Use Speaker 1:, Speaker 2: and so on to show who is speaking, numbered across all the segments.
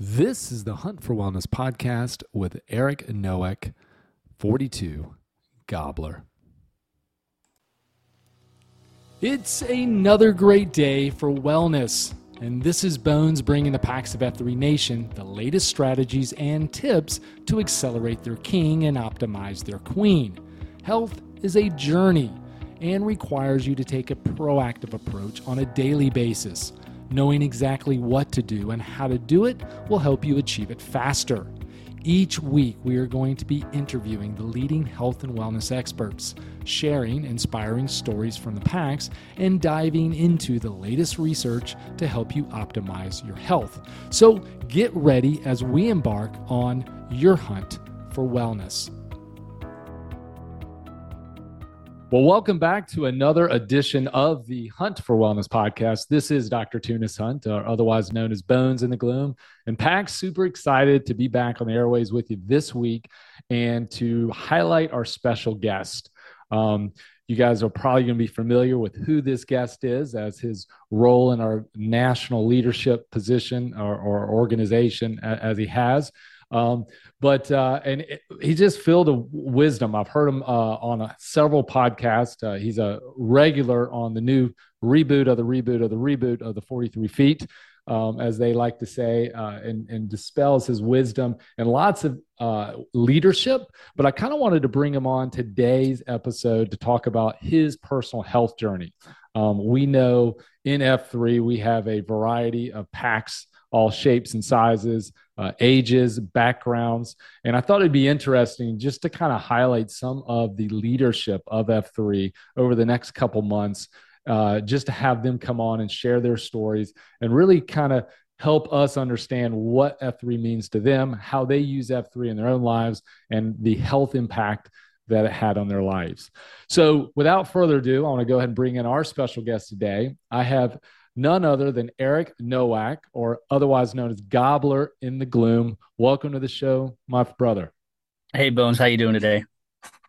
Speaker 1: This is the Hunt for Wellness podcast with Erik Nowak, 42 Gobbler. It's another great day for wellness, and this is Bones bringing the PAX of F3 Nation the latest strategies and tips to accelerate their king and optimize their queen. Health is a journey and requires you to take a proactive approach on a daily basis. Knowing exactly what to do and how to do it will help you achieve it faster. Each week, we are going to be interviewing the leading health and wellness experts, sharing inspiring stories from the PAX, and diving into the latest research to help you optimize your health. So get ready as we embark on your hunt for wellness. Well, welcome back to another edition of the Hunt for Wellness podcast. This is Dr. Tunis Hunt, or otherwise known as Bones in the Gloom. And PAX, super excited to be back on the airways with you this week and to highlight our special guest. Um, you guys are probably going to be familiar with who this guest is, as his role in our national leadership position or, or organization as he has. Um, but uh, and it, just filled with wisdom. I've heard him uh, on a, several podcasts. Uh, he's a regular on the new reboot of the reboot of the reboot of the 43 feet. Um, as they like to say, uh, and, and, dispels his wisdom and lots of uh, leadership. But I kind of wanted to bring him on today's episode to talk about his personal health journey. Um, we know in F3 we have a variety of PAX, all shapes and sizes, uh, ages, backgrounds. And I thought it'd be interesting just to kind of highlight some of the leadership of F3 over the next couple months, uh, just to have them come on and share their stories and really kind of help us understand what F3 means to them, how they use F3 in their own lives, and the health impact that it had on their lives. So, without further ado, I want to go ahead and bring in our special guest today. I have none other than Erik Nowak, or otherwise known as Gobbler in the Gloom. Welcome to the show, my brother.
Speaker 2: Hey Bones, how you doing today?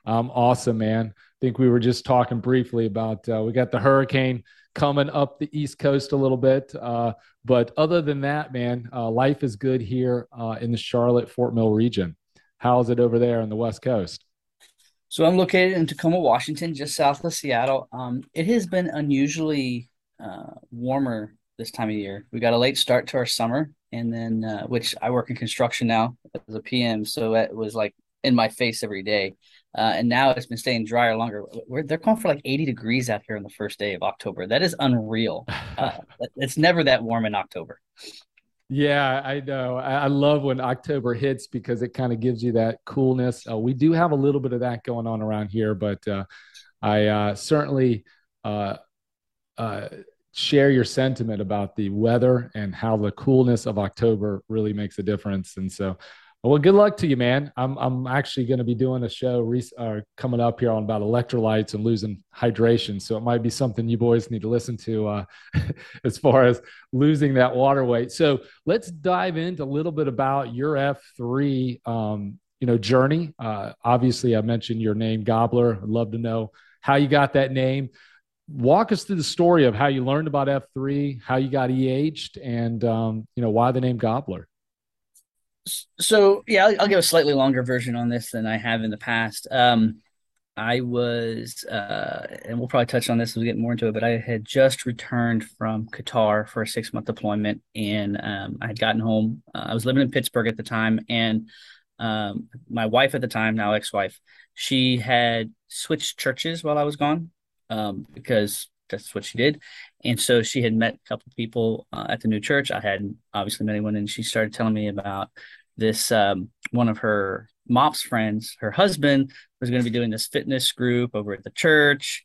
Speaker 1: I'm awesome, man. I think we were just talking briefly about uh, we got the hurricane coming up the East Coast a little bit, uh, but other than that, man, uh, life is good here uh, in the Charlotte Fort Mill region. How's it over there on the West Coast?
Speaker 2: So I'm located in Tacoma, Washington, just south of Seattle. Um, it has been unusually uh, warmer this time of year. We got a late start to our summer, and then uh, which I work in construction now as a PM, so it was like in my face every day. Uh, and now it's been staying drier longer. We're, they're calling for like 80 degrees out here on the first day of October. That is unreal. Uh, it's never that warm in October.
Speaker 1: Yeah, I know. I love when October hits because it kind of gives you that coolness. Uh, we do have a little bit of that going on around here, but uh, I uh, certainly uh, uh, share your sentiment about the weather and how the coolness of October really makes a difference. And so, well, good luck to you, man. I'm I'm actually going to be doing a show re- uh, coming up here on about electrolytes and losing hydration. So it might be something you boys need to listen to uh, as far as losing that water weight. So let's dive into a little bit about your F3, um, you know, journey. Uh, obviously, I mentioned your name, Gobbler. I'd love to know how you got that name walk us through the story of how you learned about F3, how you got EH'd, and um, you know why the name Gobbler.
Speaker 2: So yeah, I'll, I'll, give a slightly longer version on this than I have in the past. Um, I was, uh, and we'll probably touch on this as we get more into it, but I had just returned from Qatar for a six month deployment, and um, I had gotten home. Uh, I was living in Pittsburgh at the time, and um, my wife at the time, now ex wife, she had switched churches while I was gone um, because that's what she did. And so she had met a couple people uh, at the new church. I hadn't obviously met anyone, and she started telling me about this. Um, one of her MOPS friends, her husband, was going to be doing this fitness group over at the church.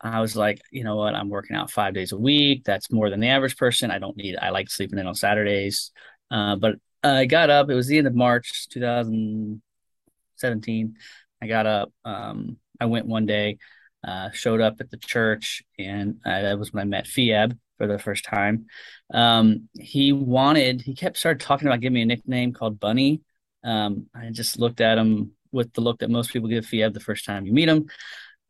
Speaker 2: I was like, you know what? I'm working out five days a week. That's more than the average person. I don't need. I like sleeping in on Saturdays. Uh, but I got up. It was the end of March 2017. I got up. Um, I went one day uh, showed up at the church, and that was when I met Fiab for the first time. Um, he wanted, he kept started talking about giving me a nickname called Bunny. Um, I just looked at him with the look that most people give Fiab the first time you meet him,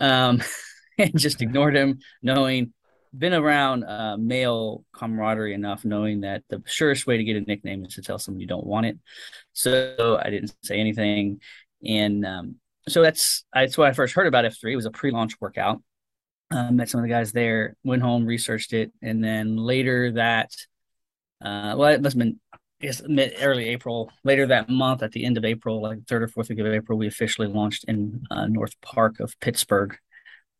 Speaker 2: um, and just ignored him, knowing been around uh, male camaraderie enough, knowing that the surest way to get a nickname is to tell someone you don't want it. So I didn't say anything, and um, so that's that's when I first heard about F three. It was a pre launch workout. Uh, met some of the guys there, went home, researched it, and then later that, uh, well, it must have been I guess mid early April. Later that month, at the end of April, like third or fourth week of April, we officially launched in uh, North Park of Pittsburgh.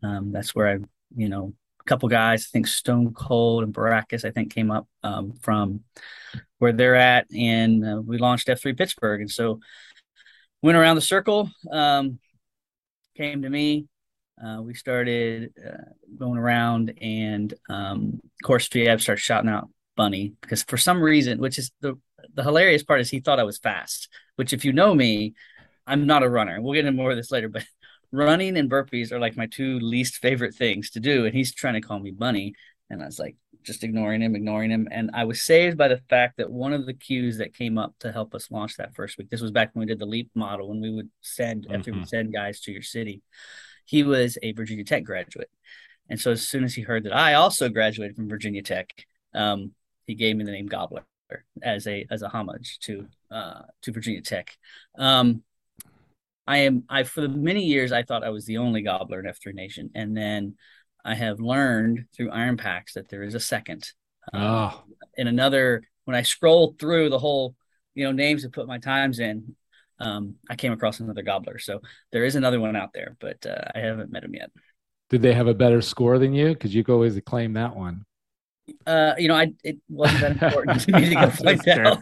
Speaker 2: Um, that's where I, you know, a couple guys, I think Stone Cold and Baracus, I think came up um, from where they're at, and uh, we launched F3 Pittsburgh. And so went around the circle, um, came to me. Uh, we started uh, going around, and um, of course, Fiab started shouting out Bunny because for some reason, which is the the hilarious part is he thought I was fast, which if you know me, I'm not a runner. We'll get into more of this later, but running and burpees are like my two least favorite things to do. And he's trying to call me bunny. And I was like, just ignoring him, ignoring him. And I was saved by the fact that one of the cues that came up to help us launch that first week, this was back when we did the LEAP model, when we would send, mm-hmm. after we send guys to your city, he was a Virginia Tech graduate. And so as soon as he heard that I also graduated from Virginia Tech, um, he gave me the name Gobbler as a as a homage to uh, to Virginia Tech. Um, I am I for the many years I thought I was the only gobbler in F3 Nation, and then I have learned through Iron PAX that there is a second.
Speaker 1: Um, oh.
Speaker 2: In another, when I scrolled through the whole, you know, names to put my times in, um, I came across another gobbler. So there is another one out there, but uh, I haven't met him yet.
Speaker 1: Did they have a better score than you? Because you could always claim that one.
Speaker 2: Uh, you know, I it wasn't that important to me to go find out.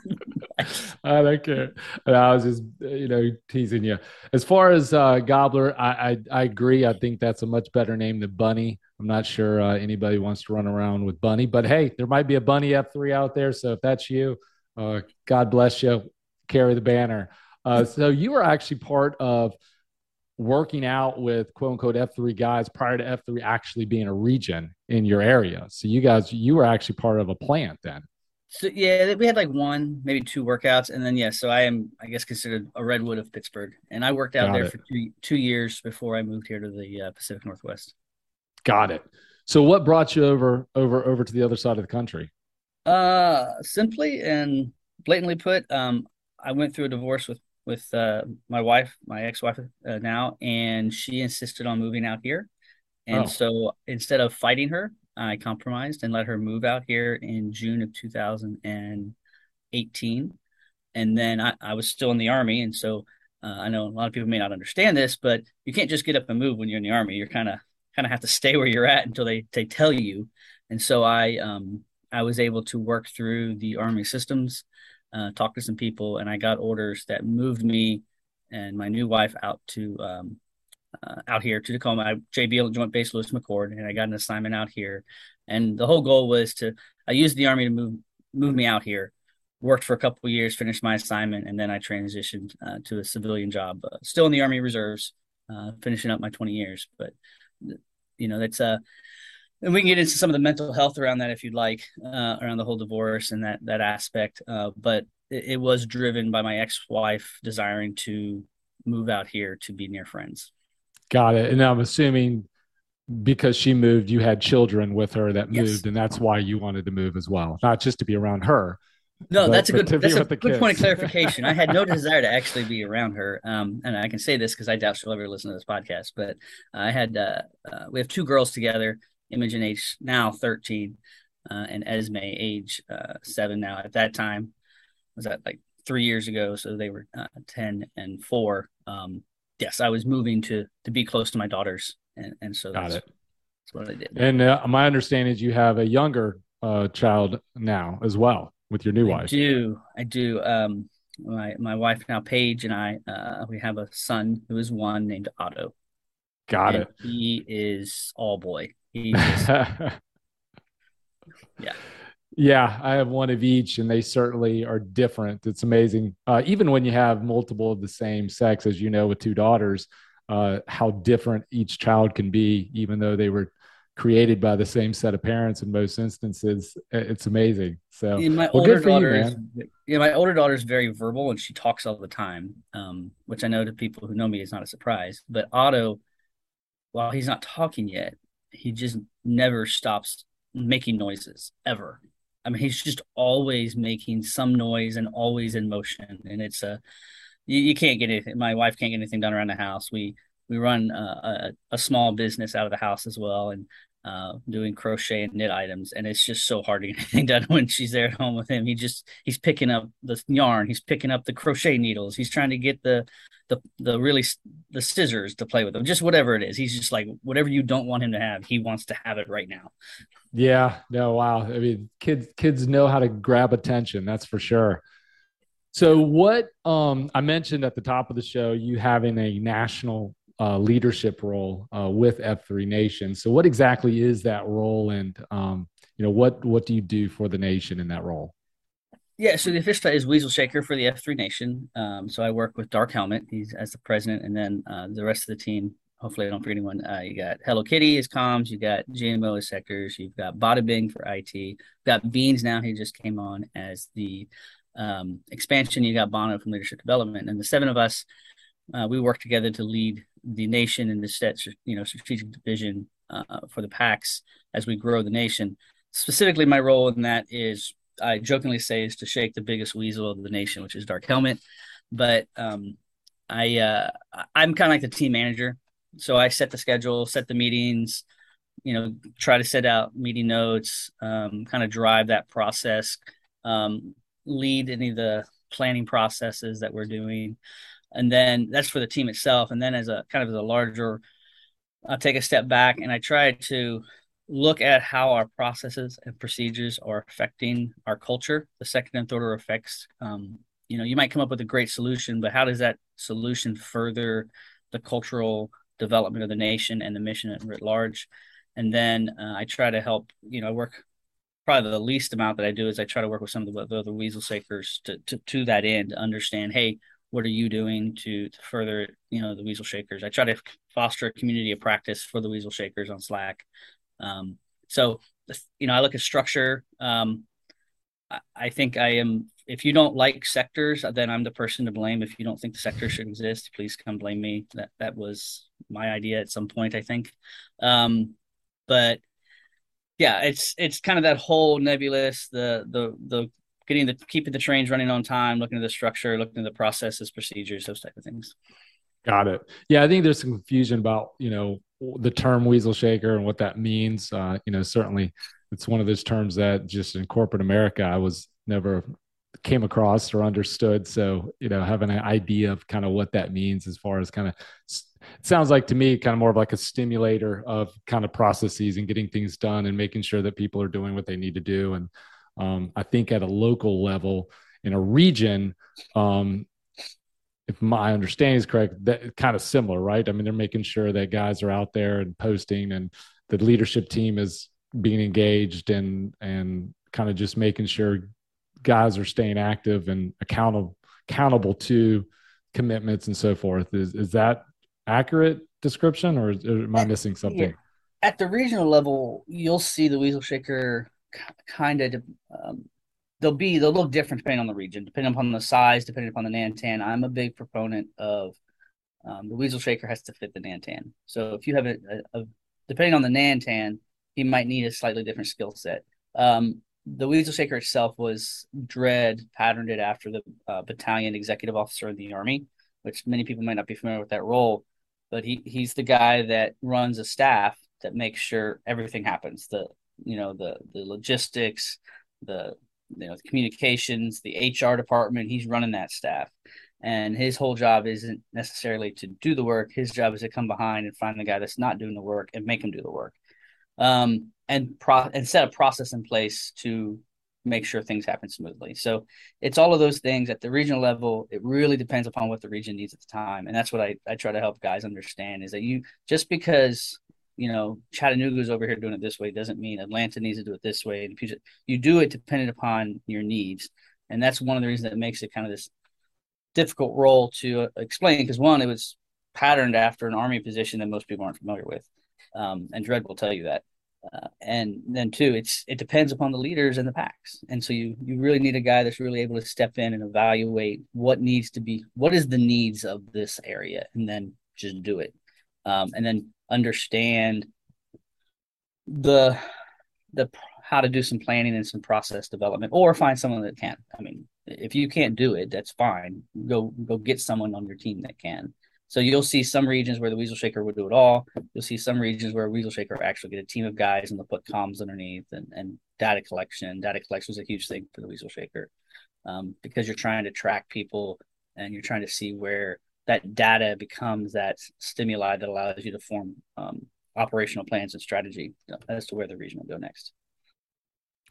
Speaker 1: I don't care. I was just, you know, teasing you. As far as uh, Gobbler, I, I, I agree. I think that's a much better name than Bunny. I'm not sure uh, anybody wants to run around with Bunny, but hey, there might be a Bunny F3 out there. So if that's you, uh, God bless you. Carry the banner. Uh, so you were actually part of working out with quote unquote F3 guys prior to F3 actually being a region in your area. So you guys, you were actually part of a plant then.
Speaker 2: So yeah, we had like one, maybe two workouts, and then yeah. So I am, I guess, considered a redwood of Pittsburgh, and I worked out Got there it. for two, two years before I moved here to the uh, Pacific Northwest.
Speaker 1: Got it. So what brought you over over over to the other side of the country?
Speaker 2: Uh, simply and blatantly put, um, I went through a divorce with with uh, my wife, my ex wife uh, now, and she insisted on moving out here, and oh. so instead of fighting her, I compromised and let her move out here in June of 2018. And then I, I was still in the army. And so uh, I know a lot of people may not understand this, but you can't just get up and move when you're in the army. You're kind of kind of have to stay where you're at until they, they tell you. And so I um I was able to work through the army systems, uh, talk to some people, and I got orders that moved me and my new wife out to um, uh, out here to Tacoma. I JBL Joint Base Lewis McChord, and I got an assignment out here. And the whole goal was to I used the army to move move me out here. Worked for a couple years, finished my assignment, and then I transitioned uh, to a civilian job. Uh, still in the Army Reserves, uh, finishing up my 20 years. But you know that's uh and we can get into some of the mental health around that if you'd like, uh, around the whole divorce and that that aspect. But it, it, was driven by my ex-wife desiring to move out here to be near friends.
Speaker 1: Got it. And I'm assuming because she moved, you had children with her that moved, yes. and that's why you wanted to move as well, not just to be around her.
Speaker 2: No, that's a good that's a good kids. point of clarification. I had no desire to actually be around her, um, and I can say this because I doubt she'll ever listen to this podcast. But I had uh, uh, we have two girls together, Imogen age now thirteen, uh, and Esme age uh, seven now. At that time, was that like three years ago? So they were uh, ten and four. Um, yes, I was moving to to be close to my daughters, and, and so
Speaker 1: got it.
Speaker 2: That's what I did.
Speaker 1: And uh, my understanding is you have a younger uh, child now as well with your new
Speaker 2: I
Speaker 1: wife.
Speaker 2: I do I do? Um, my my wife now, Paige, and I, uh, we have a son who is one named Otto.
Speaker 1: Got and it.
Speaker 2: He is all boy. He is, yeah.
Speaker 1: Yeah, I have one of each, and they certainly are different. It's amazing. Uh, even when you have multiple of the same sex, as you know, with two daughters, uh, how different each child can be, even though they were created by the same set of parents in most instances. It's amazing. So,
Speaker 2: yeah, my well, older daughter, you, is, yeah, my older daughter is very verbal and she talks all the time, um, which I know to people who know me is not a surprise. But Otto, while he's not talking yet, he just never stops making noises ever. I mean, he's just always making some noise and always in motion. And it's a, you, you can't get anything. My wife can't get anything done around the house. We, we run a, a, a small business out of the house as well. And, uh, doing crochet and knit items, and it's just so hard to get anything done when she's there at home with him. He just he's picking up the yarn, he's picking up the crochet needles, he's trying to get the the the really the scissors to play with them, just whatever it is. He's just like whatever you don't want him to have, he wants to have it right now.
Speaker 1: Yeah, no, wow. I mean, kids kids know how to grab attention. That's for sure. So, what um, I mentioned at the top of the show, you having a national uh, leadership role uh, with F3 Nation. So, what exactly is that role, and um, you know, what what do you do for the nation in that role?
Speaker 2: Yeah, so the official is Weasel Shaker for the F3 Nation. Um, so I work with Dark Helmet, he's as the president, and then uh, the rest of the team hopefully I don't forget anyone. Uh, you got Hello Kitty as comms, you got GMO as sectors, you've got Bada Bing for IT, you've got Beans now. He just came on as the um, expansion. You got Bono from leadership development, and the seven of us, uh, we work together to lead the nation and the set, you know, strategic division uh, for the PAX as we grow the nation. Specifically, my role in that is I jokingly say is to shake the biggest weasel of the nation, which is Dark Helmet. But um, I uh, I'm kind of like the team manager so I set the schedule, set the meetings, you know, try to set out meeting notes, um, kind of drive that process, um, lead any of the planning processes that we're doing. And then that's for the team itself. And then as a kind of as a larger, I'll take a step back and I try to look at how our processes and procedures are affecting our culture, the second and third order effects. Um, you know, you might come up with a great solution, but how does that solution further the cultural development of the nation and the mission at large. And then uh, I try to help, you know, I work probably the least amount that I do is I try to work with some of the, the other weasel shakers to, to, to that end to understand, hey, what are you doing to, to further, you know, the weasel shakers? I try to foster a community of practice for the weasel shakers on Slack. Um, so, you know, I look at structure. Um, I, I think I am if you don't like sectors, then I'm the person to blame. If you don't think the sector should exist, please come blame me. That that was my idea at some point, I think. Um, but yeah, it's it's kind of that whole nebulous the the the getting the keeping the trains running on time, looking at the structure, looking at the processes, procedures, those type of things.
Speaker 1: Got it. Yeah, I think there's some confusion about you know the term weasel shaker and what that means. Uh, you know, certainly it's one of those terms that just in corporate America I was never came across or understood. So, you know, having an idea of kind of what that means as far as kind of it sounds like to me kind of more of like a stimulator of kind of processes and getting things done and making sure that people are doing what they need to do. And um, I think at a local level in a region, um, if my understanding is correct, that kind of similar, right? I mean, they're making sure that guys are out there and posting and the leadership team is being engaged and and kind of just making sure guys are staying active and accountable accountable to commitments and so forth. Is is that accurate description, or, am I missing something?
Speaker 2: At the regional level, you'll see the weasel shaker kind of. Um, they'll be they'll look different depending on the region, depending upon the size, depending upon the Nantan. I'm a big proponent of um, the weasel shaker has to fit the Nantan. So if you have a, a, a depending on the Nantan, he might need a slightly different skill set. Um, the Weasel Shaker itself was Dread patterned it after the uh, battalion executive officer in the army, which many people might not be familiar with that role, but he he's the guy that runs a staff that makes sure everything happens. The you know the the logistics, the you know the communications, the HR department. He's running that staff, and his whole job isn't necessarily to do the work. His job is to come behind and find the guy that's not doing the work and make him do the work. Um, and pro and set a process in place to make sure things happen smoothly. So it's all of those things at the regional level. It really depends upon what the region needs at the time. And that's what I, I try to help guys understand is that you just because you know Chattanooga's over here doing it this way doesn't mean Atlanta needs to do it this way. You do it dependent upon your needs. And that's one of the reasons that makes it kind of this difficult role to uh, explain because one, it was patterned after an army position that most people aren't familiar with. Um, and Dread will tell you that. Uh, and then two, it's it depends upon the leaders and the PAX, and so you you really need a guy that's really able to step in and evaluate what needs to be, what is the needs of this area, and then just do it, um, and then understand the the how to do some planning and some process development, or find someone that can. I mean, if you can't do it, that's fine. Go go get someone on your team that can. So you'll see some regions where the Weasel Shaker would do it all. You'll see some regions where a Weasel Shaker actually get a team of guys and they'll put comms underneath and, and data collection. Data collection is a huge thing for the Weasel Shaker um, because you're trying to track people and you're trying to see where that data becomes that stimuli that allows you to form um, operational plans and strategy as to where the region will go next.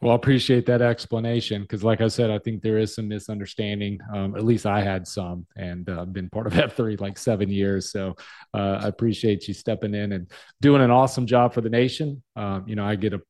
Speaker 1: Well, I appreciate that explanation because, like I said, I think there is some misunderstanding. Um, at least I had some, and uh, been part of F3 like seven years. So uh, I appreciate you stepping in and doing an awesome job for the nation. Um, you know, I get a,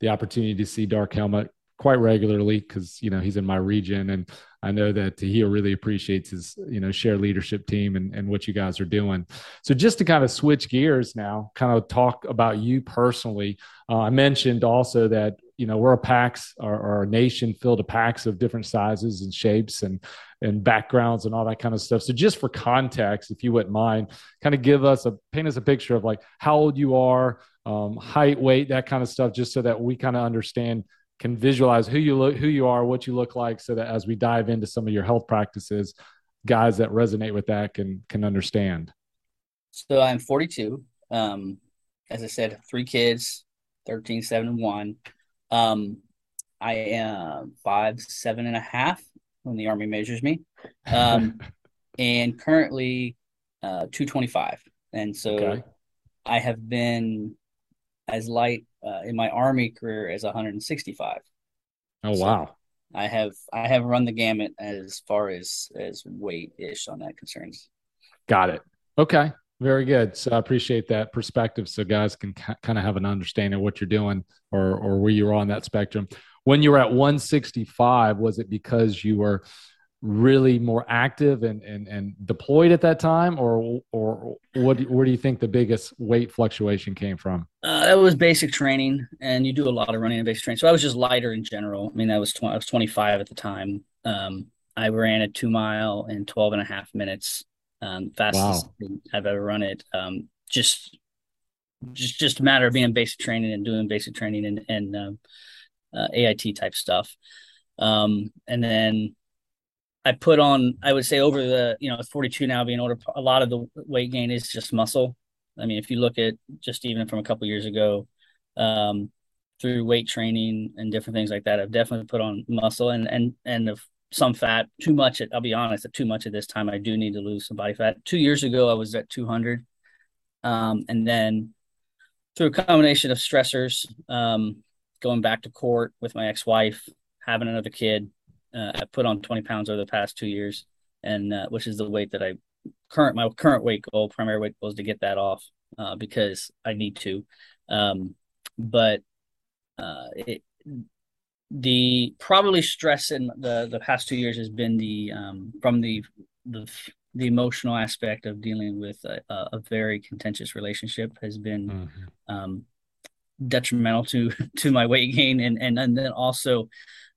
Speaker 1: the opportunity to see Dark Helmet quite regularly because you know he's in my region, and I know that he really appreciates his you know share leadership team and, and what you guys are doing. So just to kind of switch gears now, kind of talk about you personally. Uh, I mentioned also that you know we're a PAX our, our nation filled of PAX of different sizes and shapes and and backgrounds and all that kind of stuff so just for context if you wouldn't mind kind of give us a paint us a picture of like how old you are um, height weight that kind of stuff just so that we kind of understand can visualize who you look who you are what you look like so that as we dive into some of your health practices guys that resonate with that can can understand
Speaker 2: so i'm 42 um, as i said three kids 13 7 and 1 um, I am five, seven and a half when the army measures me. Um, and currently uh, 225. And so okay. I have been as light uh, in my army career as 165.
Speaker 1: Oh, so wow.
Speaker 2: I have I have run the gamut as far as as weight ish on that concerns.
Speaker 1: Got it. Okay. Very good. So I appreciate that perspective, so guys can k- kind of have an understanding of what you're doing or or where you are on that spectrum. When you were at 165, was it because you were really more active and and, and deployed at that time, or or what? Where do you think the biggest weight fluctuation came from?
Speaker 2: Uh, that was basic training, and you do a lot of running and basic training. So I was just lighter in general. I mean, I was 20, I was 25 at the time. Um, I ran a two mile in 12 and a half minutes um, fastest wow. I've ever run it. Um, just just just a matter of being basic training and doing basic training and and um, uh, AIT type stuff. Um, and then I put on, I would say over the, you know, 42 now being older, a lot of the weight gain is just muscle. I mean, if you look at just even from a couple years ago, um, through weight training and different things like that, I've definitely put on muscle and, and, and if some fat, too much. At, I'll be honest, at too much at this time, I do need to lose some body fat. Two years ago, I was at 200. Um, and then through a combination of stressors, um, going back to court with my ex-wife, having another kid, uh, I put on 20 pounds over the past two years, and uh, which is the weight that I current my current weight goal, primary weight goal is to get that off uh, because I need to. Um, but uh, it, the probably stress in the the past two years has been the um, from the the the emotional aspect of dealing with a, a very contentious relationship has been mm-hmm. um, detrimental to to my weight gain and and, and then also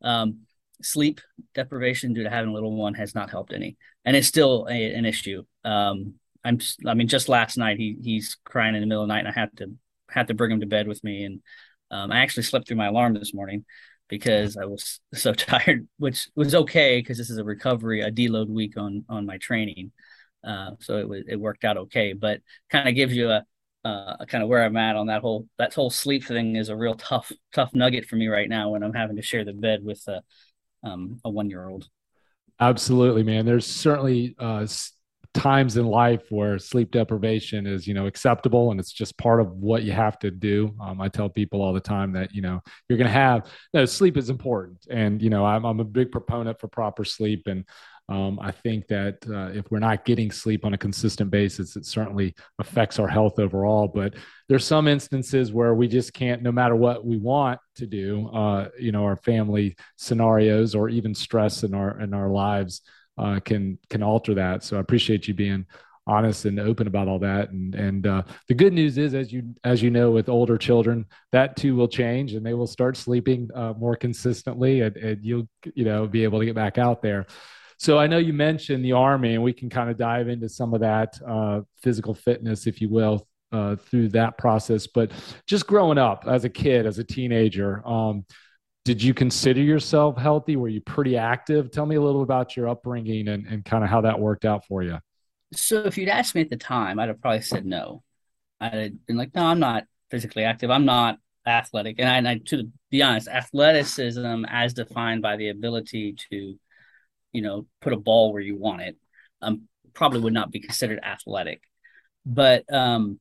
Speaker 2: um, sleep deprivation due to having a little one has not helped any. And it's still a, an issue. Um, i'm i mean just last night he he's crying in the middle of the night and i had to had to bring him to bed with me. And um, i actually slept through my alarm this morning because I was so tired, which was okay because this is a recovery, a deload week on on my training. Uh, so it was it worked out okay, but kind of gives you a, uh, kind of where I'm at on that whole that whole sleep thing is a real tough tough nugget for me right now when I'm having to share the bed with a um, a one year old.
Speaker 1: Absolutely, man. There's certainly uh, times in life where sleep deprivation is you know acceptable and it's just part of what you have to do um, i tell people all the time that you know you're going to have no sleep is important and you know i'm, I'm a big proponent for proper sleep and um, i think that uh, if we're not getting sleep on a consistent basis it certainly affects our health overall but there's some instances where we just can't no matter what we want to do uh, you know our family scenarios or even stress in our in our lives uh, can can alter that. So I appreciate you being honest and open about all that. And and uh, the good news is, as you as you know, with older children, that too will change, and they will start sleeping uh, more consistently, and, and you'll you know be able to get back out there. So I know you mentioned the army, and we can kind of dive into some of that uh, physical fitness, if you will, uh, through that process. But just growing up as a kid, as a teenager, um, did you consider yourself healthy? Were you pretty active? Tell me a little about your upbringing and, and kind of how that worked out for you.
Speaker 2: So if you'd asked me at the time, I'd have probably said no. I'd have been like, no, I'm not physically active. I'm not athletic. And I, and I to be honest, athleticism as defined by the ability to, you know, put a ball where you want it, um, probably would not be considered athletic. But um,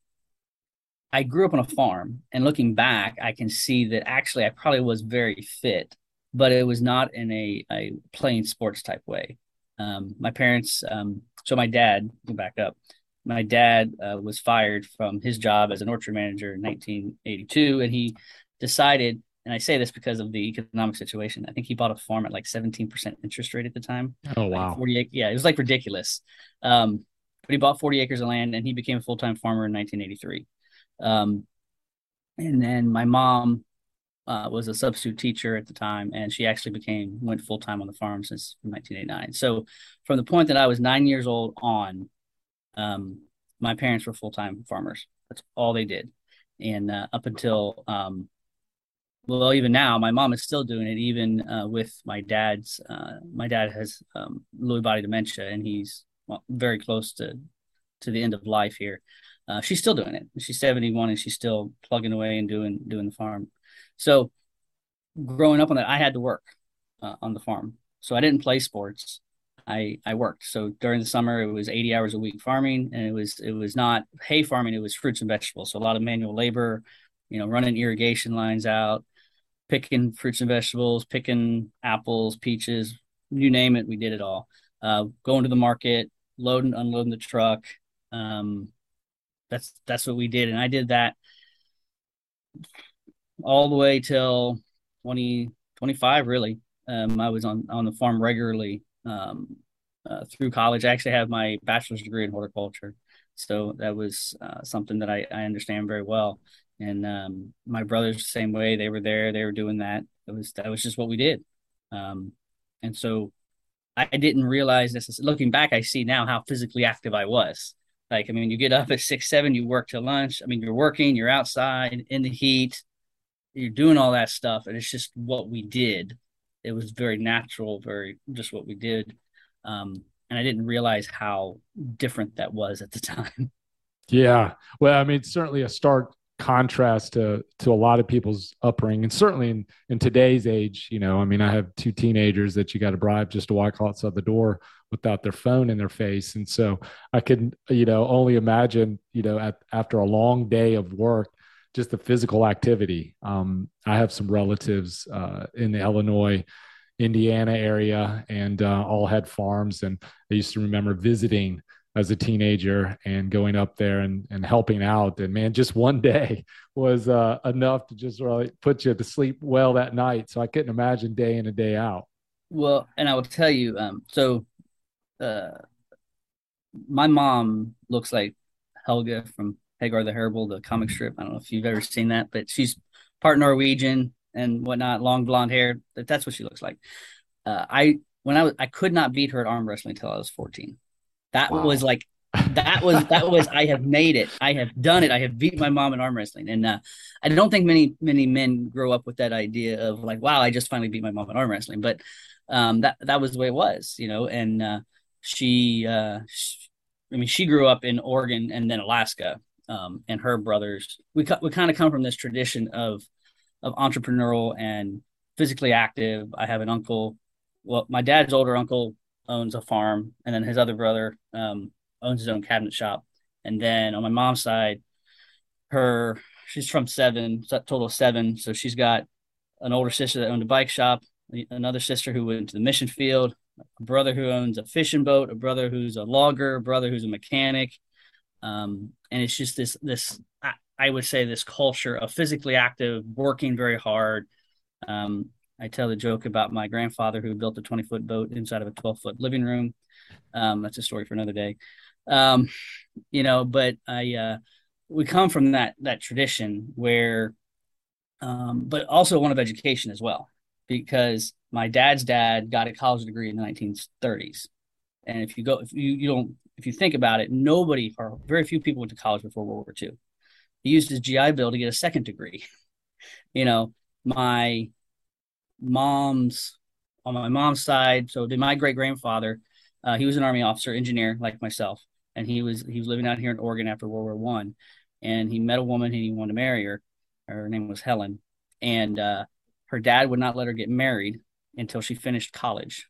Speaker 2: I grew up on a farm, and looking back, I can see that actually I probably was very fit, but it was not in a, a playing sports type way. Um, my parents, um, so my dad, back up, my dad uh, was fired from his job as an orchard manager in 1982, and he decided, and I say this because of the economic situation. I think he bought a farm at like 17% interest rate at the time.
Speaker 1: Oh wow,
Speaker 2: like 40 yeah, it was like ridiculous. Um, but he bought 40 acres of land, and he became a full time farmer in 1983. Um, and then my mom uh, was a substitute teacher at the time, and she actually became went full time on the farm since 1989. So from the point that I was nine years old on, um, my parents were full time farmers. That's all they did, and uh, up until um, well, even now, my mom is still doing it, even uh, with my dad's. Uh, my dad has um, Lewy body dementia, and he's very close to to the end of life here uh, she's still doing it. She's 71 and she's still plugging away and doing doing the farm. So growing up on that, I had to work uh, on the farm. So I didn't play sports. I I worked. So during the summer, it was 80 hours a week farming, and it was it was not hay farming. It was fruits and vegetables. So a lot of manual labor, you know, running irrigation lines out, picking fruits and vegetables, picking apples, peaches, you name it. We did it all. Uh, going to the market, loading, unloading the truck, um, that's that's what we did, and I did that all the way till 20, 25, really. Um, I was on on the farm regularly um, uh, through college. I actually have my bachelor's degree in horticulture, so that was uh, something that I, I understand very well. And um, my brothers the same way. They were there. They were doing that. It was that was just what we did. Um, and so I didn't realize this. Looking back, I see now how physically active I was. Like, I mean, you get up at six, seven, you work till lunch. I mean, you're working, you're outside in the heat, you're doing all that stuff. And it's just what we did. It was very natural, very just what we did. Um, and I didn't realize how different that was at the time.
Speaker 1: Yeah. Well, I mean, certainly a stark contrast to to a lot of people's upbringing. And certainly in in today's age you know i mean i have two teenagers that you got to bribe just to walk outside the door without their phone in their face. And so i can you know only imagine you know at, after a long day of work just the physical activity. Um, i have some relatives uh, in the illinois indiana area and uh, all had farms. And i used to remember visiting as a teenager and going up there and, and helping out. And man, just one day was uh, enough to just really put you to sleep well that night. So I couldn't imagine day in and day out.
Speaker 2: Well, and I will tell you, um, so uh, my mom looks like Helga from Hagar the Terrible, the comic strip. I don't know if you've ever seen that, but she's part Norwegian and whatnot, long blonde hair. That's what she looks like. Uh, I when I was I could not beat her at arm wrestling until I was 14. That wow. was like that was that was I have made it. I have done it. I have beat my mom in arm wrestling, and uh, I don't think many many men grow up with that idea of like, wow, I just finally beat my mom in arm wrestling. But um, that that was the way it was, you know. And uh, she, uh, she, I mean, she grew up in Oregon and then Alaska, um, and her brothers. We we kind of come from this tradition of of entrepreneurial and physically active. I have an uncle. Well, my dad's older uncle owns a farm, and then his other brother um, owns his own cabinet shop. And then on my mom's side, her she's from seven, total of seven. So she's got an older sister that owned a bike shop, another sister who went to the mission field, a brother who owns a fishing boat, a brother who's a logger, a brother who's a mechanic. Um, and it's just this this I, I, would say this culture of physically active, working very hard, um, I tell the joke about my grandfather who built a 20 foot boat inside of a 12 foot living room. Um, that's a story for another day. Um, you know, but I, uh, we come from that, that tradition where, um, but also one of education as well, because my dad's dad got a college degree in the 1930s. And if you go, if you, you don't, if you think about it, nobody or very few people went to college before World War II. he used his GI Bill to get a second degree. you know, my mom's on my mom's side. So did my great grandfather. Uh, he was an army officer, engineer like myself, and he was he was living out here in Oregon after World War One, and he met a woman and he wanted to marry her. Her name was Helen, and uh, her dad would not let her get married until she finished college.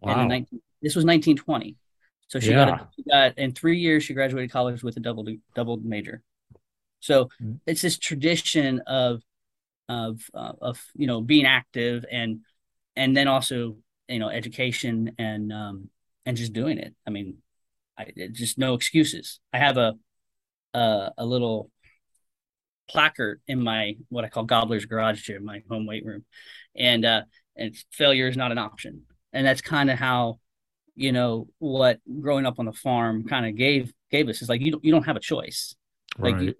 Speaker 2: Wow. And 19, this was 1920. So she, yeah. got, a, she got in three years she graduated college with a double double major. So mm-hmm. it's this tradition of of uh, of you know being active and and then also you know education and um and just doing it. I mean, I just no excuses. I have a a, a little placard in my what I call Gobbler's Garage gym, my home weight room, and uh, and failure is not an option. And that's kind of how, you know, what growing up on the farm kind of gave gave us is like you don't you don't have a choice. Right. Like you,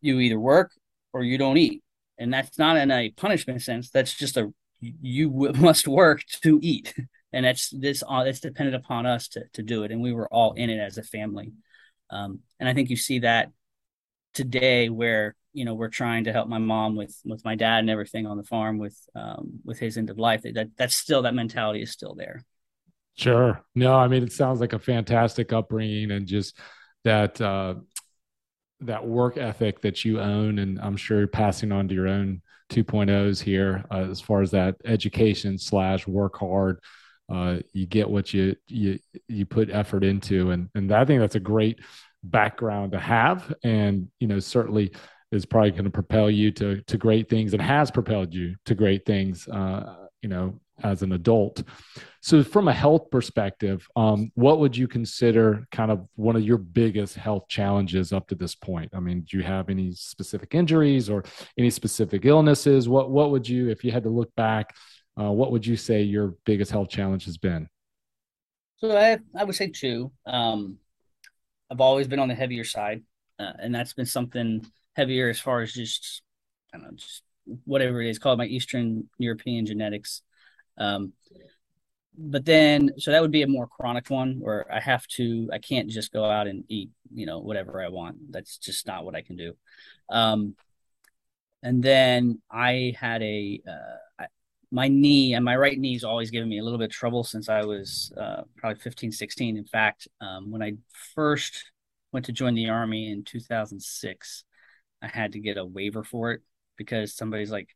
Speaker 2: you either work or you don't eat, and that's not in a punishment sense. That's just a you must work to eat, and that's this uh, it's dependent upon us to to do it. And we were all in it as a family, um, and I think you see that today where you know we're trying to help my mom with with my dad and everything on the farm with um with his end of life. That that's still that mentality is still there.
Speaker 1: Sure. No i mean it sounds like a fantastic upbringing and just that uh that work ethic that you own and i'm sure passing on to your own 2.0s here uh, as far as that education slash work hard uh, you get what you you you put effort into. And and i think that's a great background to have and you know certainly is probably going to propel you to to great things and has propelled you to great things uh, you know as an adult. So from a health perspective um, what would you consider kind of one of your biggest health challenges up to this point? I mean do you have any specific injuries or any specific illnesses? What what would you if you had to look back uh, what would you say your biggest health challenge has been?
Speaker 2: So i i would say two. Um, i've always been on the heavier side uh, and that's been something heavier as far as just I don't know, just whatever it is called my Eastern European genetics. Um, but then so that would be a more chronic one where I have to I can't just go out and eat you know whatever I want. That's just not what I can do. Um, and then I had a uh, I, my knee and my right knee has always given me a little bit of trouble since I was uh, probably 15, 16. In fact, um, when I first went to join the army in 2006, I had to get a waiver for it because somebody's like,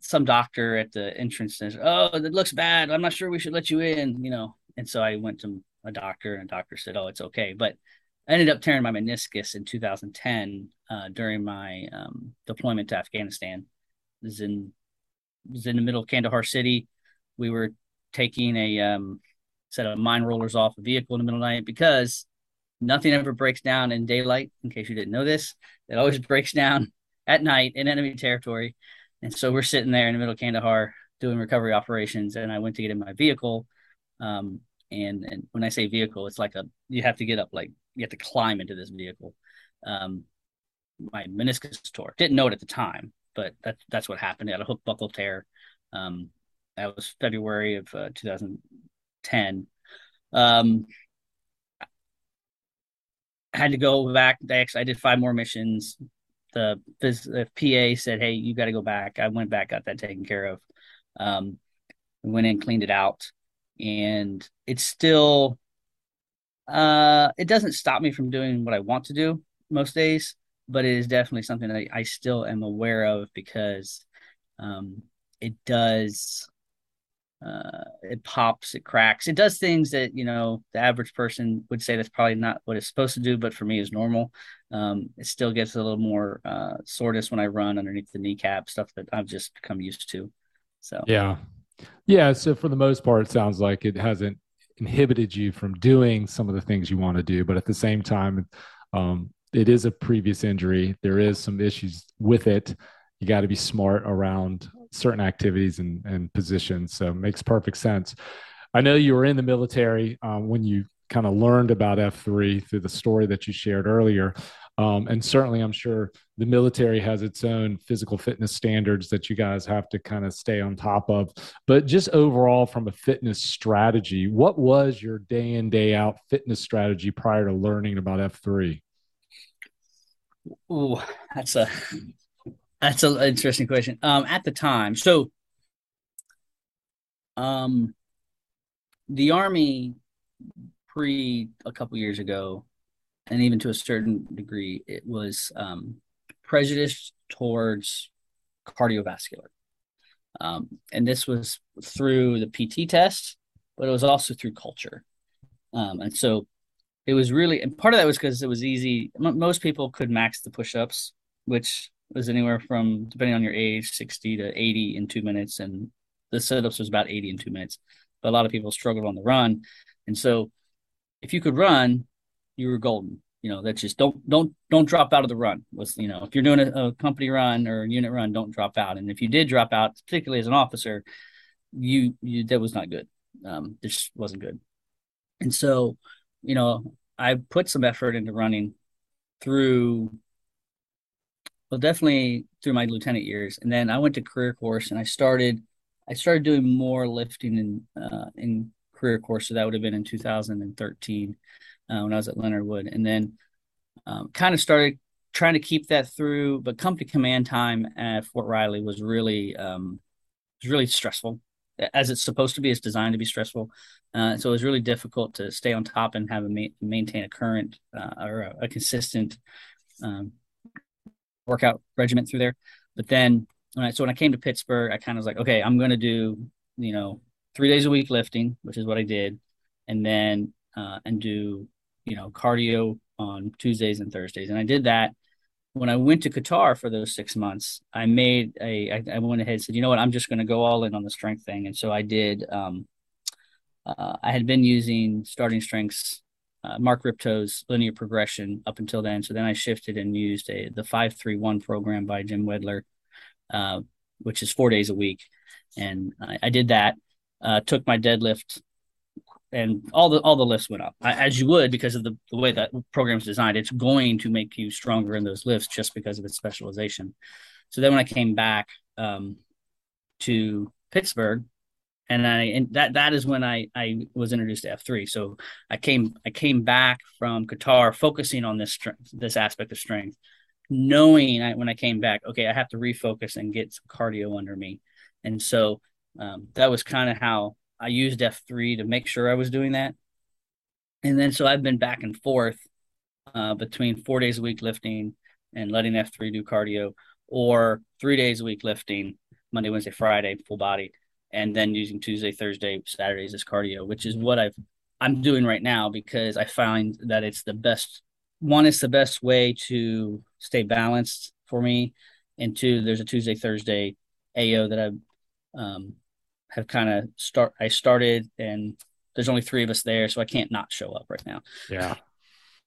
Speaker 2: some doctor at the entrance says, "Oh, it looks bad. I'm not sure we should let you in," you know. And so I went to a doctor, and a doctor said, "Oh, it's okay." But I ended up tearing my meniscus in 2010 uh, during my um, deployment to Afghanistan. It was in was in the middle of Kandahar City. We were taking a um, set of mine rollers off a vehicle in the middle of the night because Nothing ever breaks down in daylight, in case you didn't know this. It always breaks down at night in enemy territory. And so we're sitting there in the middle of Kandahar doing recovery operations. And I went to get in my vehicle. Um, and, and when I say vehicle, it's like a, you have to get up, like you have to climb into this vehicle. Um, my meniscus tore. Didn't know it at the time, but that, that's what happened. I had a hook buckle tear. Um, that was February of uh, 2010. Um, had to go back. Actually, I did five more missions. The, the PA said, "Hey, you got to go back." I went back, got that taken care of. Um, went in, cleaned it out, and it's still. Uh, it doesn't stop me from doing what I want to do most days, but it is definitely something that I still am aware of because um, it does uh, it pops, it cracks, it does things that you know the average person would say that's probably not what it's supposed to do, but for me is normal. Um, it still gets a little more uh, soreness when I run underneath the kneecap, stuff that I've just become used to. So
Speaker 1: yeah, yeah. So for the most part, it sounds like it hasn't inhibited you from doing some of the things you want to do, but at the same time, um, it is a previous injury. There is some issues with it. You got to be smart around certain activities and, and positions. So makes perfect sense. I know you were in the military um, when you kind of learned about F3 through the story that you shared earlier. Um, and certainly, I'm sure the military has its own physical fitness standards that you guys have to kind of stay on top of. But just overall, from a fitness strategy, what was your day in, day out fitness strategy prior to learning about F3?
Speaker 2: Oh, that's a that's an interesting question. Um, at the time, so um, the army pre a couple years ago, and even to a certain degree, it was um, prejudiced towards cardiovascular. Um, and this was through the PT test, but it was also through culture. Um, and so it was really, and part of that was because it was easy. M- most people could max the push ups, which was anywhere from, depending on your age, 60 to 80 in two minutes. And the sit ups was about 80 in two minutes. But a lot of people struggled on the run. And so if you could run, you were golden. You know, that just don't don't don't drop out of the run. Was you know, if you're doing a, a company run or a unit run, don't drop out. And if you did drop out, particularly as an officer, you you that was not good. Um, this wasn't good. And so, you know, I put some effort into running through well definitely through my lieutenant years. And then i went to career course and i started i started doing more lifting in uh, in career course. So that would have been in 2013 uh, when i was at leonard wood. And then um, kind of started trying to keep that through but company command time at fort riley was really um, was really stressful as it's supposed to be. It's designed to be stressful, uh, so it was really difficult to stay on top and have a ma- maintain a current uh, or a, a consistent um, workout regimen through there. But then, when I, so when I came to Pittsburgh, I kind of was like, okay, I'm going to do you know three days a week lifting, which is what I did, and then uh, and do you know cardio on Tuesdays and Thursdays, and I did that when I went to Qatar for those six months, I made a, I, I went ahead and said, you know what, I'm just going to go all in on the strength thing. And so I did, um, uh, I had been using starting strengths, uh, Mark Rippetoe's linear progression up until then. So then I shifted and used a, the 531 program by Jim Wendler, uh, which is four days a week. And I, I did that, uh, took my deadlift and all the all the lifts went up as you would because of the, the way that program is designed it's going to make you stronger in those lifts just because of its specialization so then when i came back um, to pittsburgh and i and that that is when i i was introduced to f3 so i came i came back from qatar focusing on this strength this aspect of strength knowing I, when i came back okay i have to refocus and get some cardio under me. And so um, that was kind of how I used F3 to make sure I was doing that. And then so I've been back and forth uh, between four days a week lifting and letting F3 do cardio, or three days a week lifting Monday, Wednesday, Friday, full body, and then using Tuesday, Thursday, Saturdays as cardio, which is what I've I'm doing right now because I find that it's the best. One, it's the best way to stay balanced for me, and two, there's a Tuesday, Thursday AO that I've um, have kind of start I started and there's only three of us there, so I can't not show up right now.
Speaker 1: Yeah.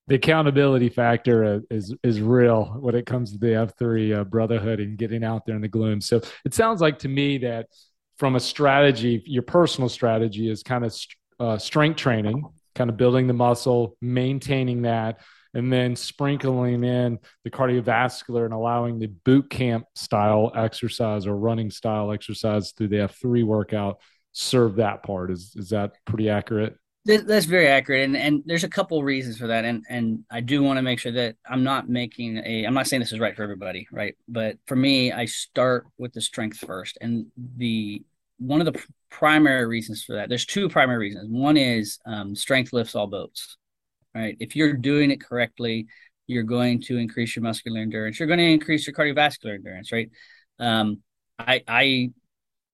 Speaker 1: The accountability factor uh, is is real when it comes to the F3 uh, brotherhood and getting out there in the gloom. So it sounds like to me that from a strategy, your personal strategy is kind of uh, strength training, kind of building the muscle, maintaining that, and then sprinkling in the cardiovascular and allowing the boot camp style exercise or running style exercise through the F3 workout serve that part. Is is that pretty accurate?
Speaker 2: That's very accurate, and and there's a couple reasons for that, and and I do want to make sure that I'm not making a. I'm not saying this is right for everybody, right? But for me, I start with the strength first, and the one of the primary reasons for that. There's two primary reasons. One is um, strength lifts all boats, right? If you're doing it correctly, you're going to increase your muscular endurance. You're going to increase your cardiovascular endurance, right? Um, I, I,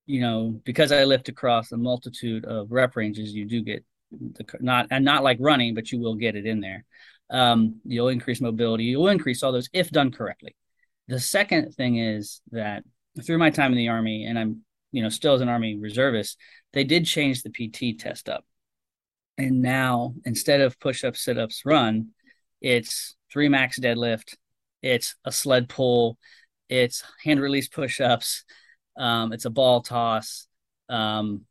Speaker 2: you know, because I lift across a multitude of rep ranges, you do get the not and not like running, but you will get it in there. Um, you'll increase mobility. You'll increase all those if done correctly. The second thing is that through my time in the army, and I'm, you know, still as an army reservist, they did change the PT test up. And now instead of push ups, sit ups, run, it's three max deadlift, it's a sled pull, it's hand release push ups, um, it's a ball toss, um,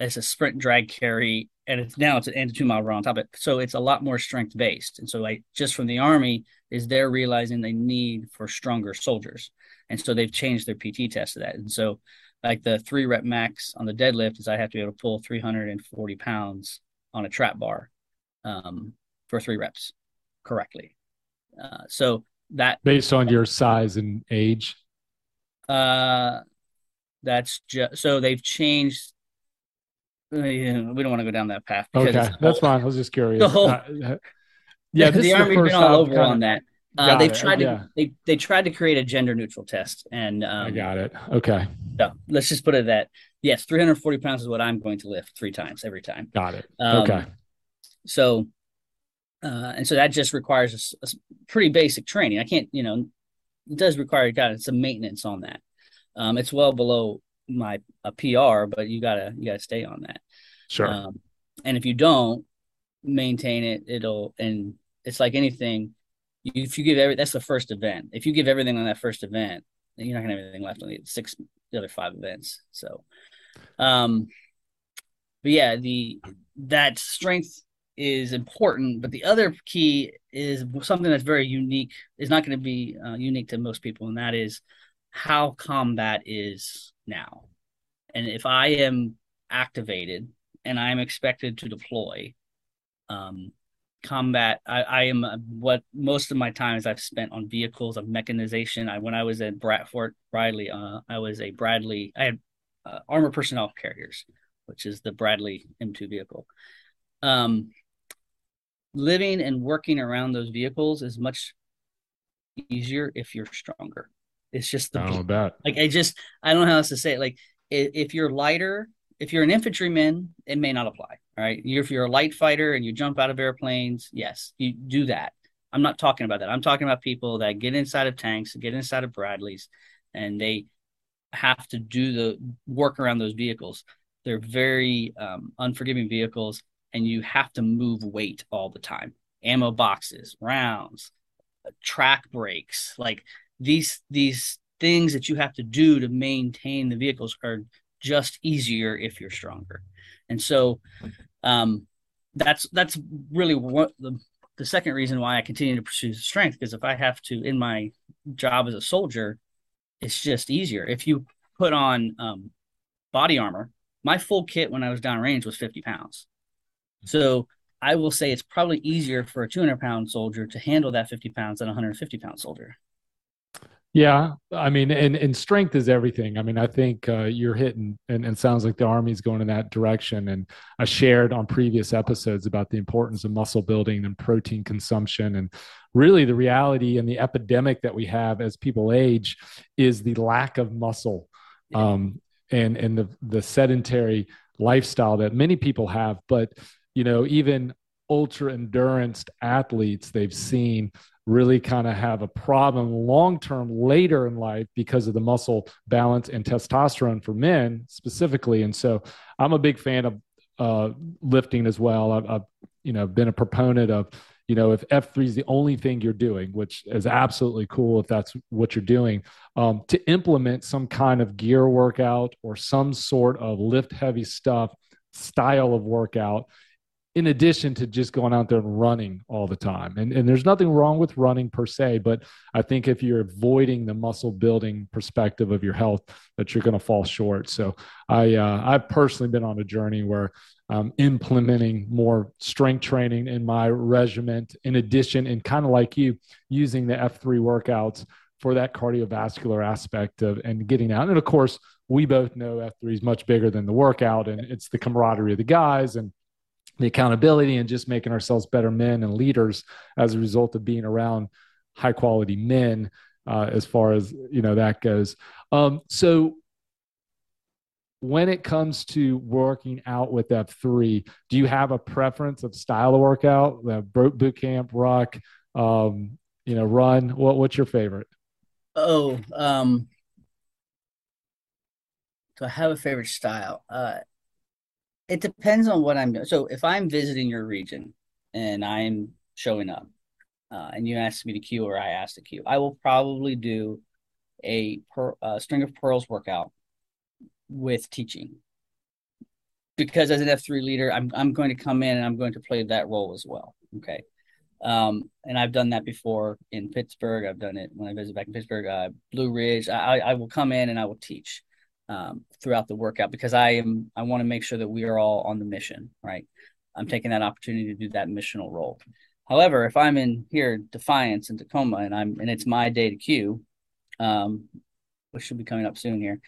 Speaker 2: it's a sprint drag carry, and it's now it's an two mile run on top of it. So it's a lot more strength based. And so like just from the army is they're realizing they need for stronger soldiers. And so they've changed their PT test to that. And so like the three rep max on the deadlift is I have to be able to pull 340 pounds on a trap bar um, for three reps correctly. Uh, so that
Speaker 1: based on your size and age.
Speaker 2: Uh, that's just so they've changed. Uh, yeah, we don't want to go down that path.
Speaker 1: Okay, that's fine. I was just curious. The whole, uh,
Speaker 2: yeah, the, the army's been all over on that. Uh, they've it. tried to yeah. they they tried to create a gender neutral test, and um,
Speaker 1: I got it. Okay.
Speaker 2: So let's just put it that yes, 340 pounds is what I'm going to lift three times every time.
Speaker 1: Got it. Um, okay.
Speaker 2: So, uh, and so that just requires a, a, pretty basic training. I can't, you know, it does require got some maintenance on that. Um, it's well below my a PR, but you gotta you gotta stay on that.
Speaker 1: Sure. Um,
Speaker 2: and if you don't maintain it, it'll and it's like anything if you give every that's the first event. If you give everything on that first event, you're not gonna have anything left on the six the other five events. So um but yeah, the that strength is important, but the other key is something that's very unique, is not going to be uh, unique to most people, and that is how combat is now. And if I am activated and I'm expected to deploy, um, combat I, I am uh, what most of my times I've spent on vehicles of mechanization. I when I was at Bradford Bradley, uh, I was a Bradley. I had uh, armor personnel carriers, which is the Bradley M2 vehicle. Um, living and working around those vehicles is much easier if you're stronger. It's just the
Speaker 1: oh, bet.
Speaker 2: like I just I don't know how else to say it. Like if you're lighter, if you're an infantryman, it may not apply. All right. If you're a light fighter and you jump out of airplanes, yes, you do that. I'm not talking about that. I'm talking about people that get inside of tanks, get inside of Bradleys, and they have to do the work around those vehicles. They're very um, unforgiving vehicles, and you have to move weight all the time. Ammo boxes, rounds, track brakes, like these these things that you have to do to maintain the vehicles are just easier if you're stronger. And so um, that's that's really what the the second reason why I continue to pursue strength because if I have to in my job as a soldier, it's just easier. If you put on um, body armor, my full kit when I was downrange was 50 pounds. So I will say it's probably easier for a 200 pound soldier to handle that 50 pounds than a 150 pound soldier.
Speaker 1: Yeah, I mean, and, and strength is everything. I mean, I think uh, you're hitting, and, and sounds like the Army's going in that direction. And I shared on previous episodes about the importance of muscle building and protein consumption. And really, the reality and the epidemic that we have as people age is the lack of muscle um, and, and the, the sedentary lifestyle that many people have. But, you know, even ultra endurance athletes they've seen really kind of have a problem long term later in life because of the muscle balance and testosterone for men specifically. And so I'm a big fan of uh, lifting as well. I've, I've, you know been a proponent of you know if F3 is the only thing you're doing, which is absolutely cool if that's what you're doing, um, to implement some kind of gear workout or some sort of lift heavy stuff style of workout in addition to just going out there and running all the time. And, and there's nothing wrong with running per se, but I think if you're avoiding the muscle building perspective of your health, that you're going to fall short. So I, uh, I've personally been on a journey where I'm implementing more strength training in my regiment, in addition, and kind of like you, using the F3 workouts for that cardiovascular aspect of and getting out. And of course, we both know F3 is much bigger than the workout, and it's the camaraderie of the guys and the accountability and just making ourselves better men and leaders as a result of being around high quality men uh, as far as you know that goes. Um, so when it comes to working out with f3 do you have a preference of style of workout? The boot camp rock um, you know run what, what's your favorite?
Speaker 2: Oh um do i have a favorite style? Uh it depends on what I'm doing. So if I'm visiting your region and I'm showing up, uh, and you ask me to queue or I ask to queue, I will probably do a per, uh, string of pearls workout with teaching. Because as an F3 leader, I'm I'm going to come in and I'm going to play that role as well. Okay. Um, and I've done that before in Pittsburgh. I've done it when I visit back in Pittsburgh, uh, Blue Ridge. I, I will come in and I will teach um, throughout the workout because I am I want to make sure that we are all on the mission, right? I'm taking that opportunity to do that missional role. However, if I'm in here Defiance in Tacoma and I'm and it's my day to Q, um, which should be coming up soon here,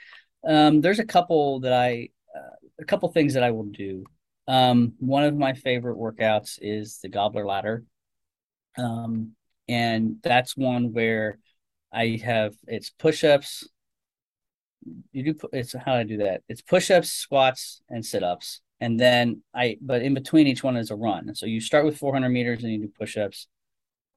Speaker 2: um, there's a couple that I uh, a couple things that I will do. Um, one of my favorite workouts is the Gobbler Ladder, um, and that's one where I have it's push-ups. You do it's how I do that. It's push-ups, squats, and sit-ups and then I but in between each one is a run. So you start with 400 meters and you do push-ups.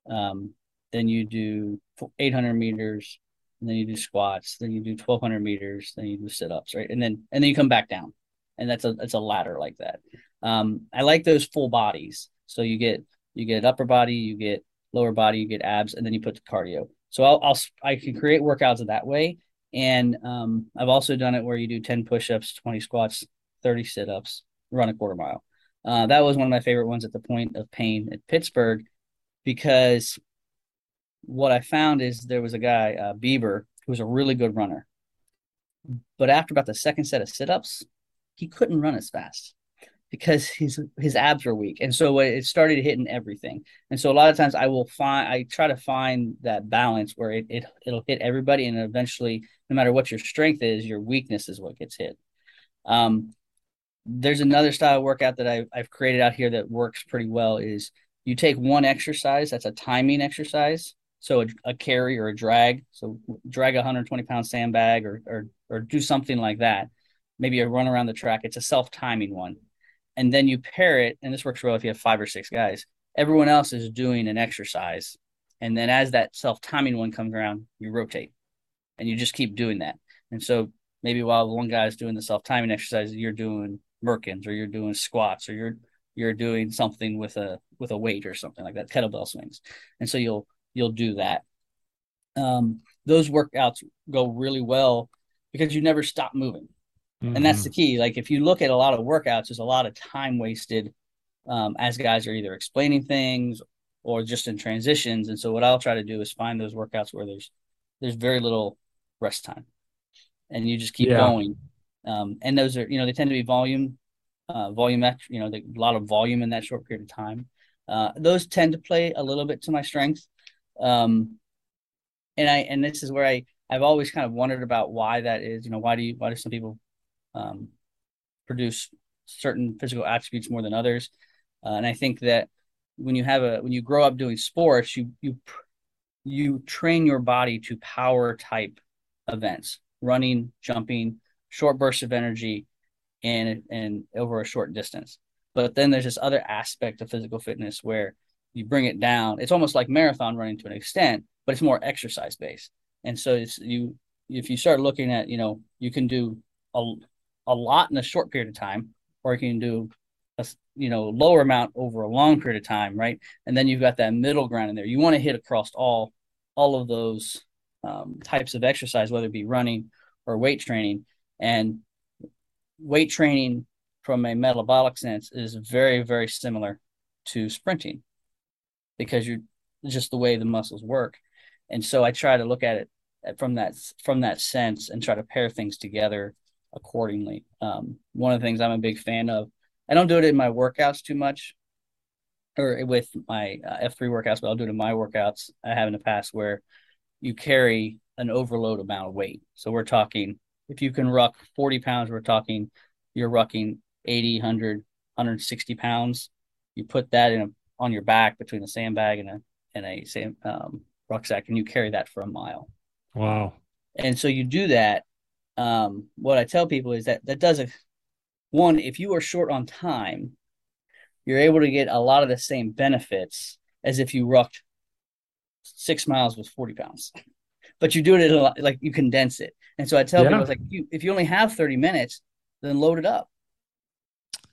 Speaker 2: Um, then you do 800 meters, and then you do squats, then you do 1200 meters, then you do sit-ups, right? And then and then you come back down. And that's a it's a ladder like that. Um, I like those full bodies. So you get you get upper body, you get lower body, you get abs, and then you put the cardio. So I'll, I'll I can create workouts that way. And um, I've also done it where you do 10 push-ups, 20 squats, 30 sit-ups, run a quarter mile. Uh, that was one of my favorite ones at the point of pain at Pittsburgh because what I found is there was a guy, uh, Bieber, who was a really good runner. But after about the second set of sit ups, he couldn't run as fast because his his abs were weak, and so it started hitting everything. And so a lot of times I will find I try to find that balance where it, it it'll hit everybody, and eventually, no matter what your strength is, your weakness is what gets hit. Um, there's another style workout that I've, I've created out here that works pretty well is you take one exercise that's a timing exercise. So a, a carry or a drag. So drag a 120 pound sandbag or, or or do something like that. Maybe a run around the track. It's a self-timing one and then you pair it and this works well if you have five or six guys everyone else is doing an exercise and then as that self-timing one comes around you rotate and you just keep doing that and so maybe while one guy is doing the self-timing exercise you're doing Merkins or you're doing squats or you're you're doing something with a with a weight or something like that, kettlebell swings. And so you'll you'll do that. Um, those workouts go really well because you never stop moving. Mm-hmm. And that's mm-hmm. the key. Like if you look at a lot of workouts, there's a lot of time wasted um, as guys are either explaining things or just in transitions. And so what I'll try to do is find those workouts where there's there's very little rest time, and you just keep yeah. going um, and those are, you know, they tend to be volume, uh, volume, you know, a lot of volume in that short period of time. Uh, those tend to play a little bit to my strength. Um, and I, and this is where I, I've always kind of wondered about why that is, you know, why do you, why do some people, um, produce certain physical attributes more than others? Uh, and I think that when you have a, when you grow up doing sports, you, you, you train your body to power type events, running, jumping, short bursts of energy and and over a short distance. But then there's this other aspect of physical fitness where you bring it down. It's almost like marathon running to an extent, but it's more exercise based. And so it's you if you start looking at, you know, you can do a, a lot in a short period of time, or you can do a you know lower amount over a long period of time, right? And then you've got that middle ground in there. You want to hit across all all of those um, types of exercise, whether it be running or weight training. And weight training from a metabolic sense is very, very similar to sprinting because you're just the way the muscles work. And so I try to look at it from that from that sense and try to pair things together accordingly. Um, one of the things I'm a big fan of, I don't do it in my workouts too much, or with my uh, F3 workouts, but I'll do it in my workouts. I have in the past where you carry an overload amount of weight. So we're talking if you can ruck 40 pounds, we're talking you're rucking 80, 100, 160 pounds. You put that in a, on your back between a sandbag and a and a sand, um, rucksack, and you carry that for a mile.
Speaker 1: Wow!
Speaker 2: And so you do that. Um, what I tell people is that that does a one. If you are short on time, you're able to get a lot of the same benefits as if you rucked six miles with 40 pounds but you do it lot, like you condense it. And so I tell yeah. people, like, you, if you only have 30 minutes, then load it up.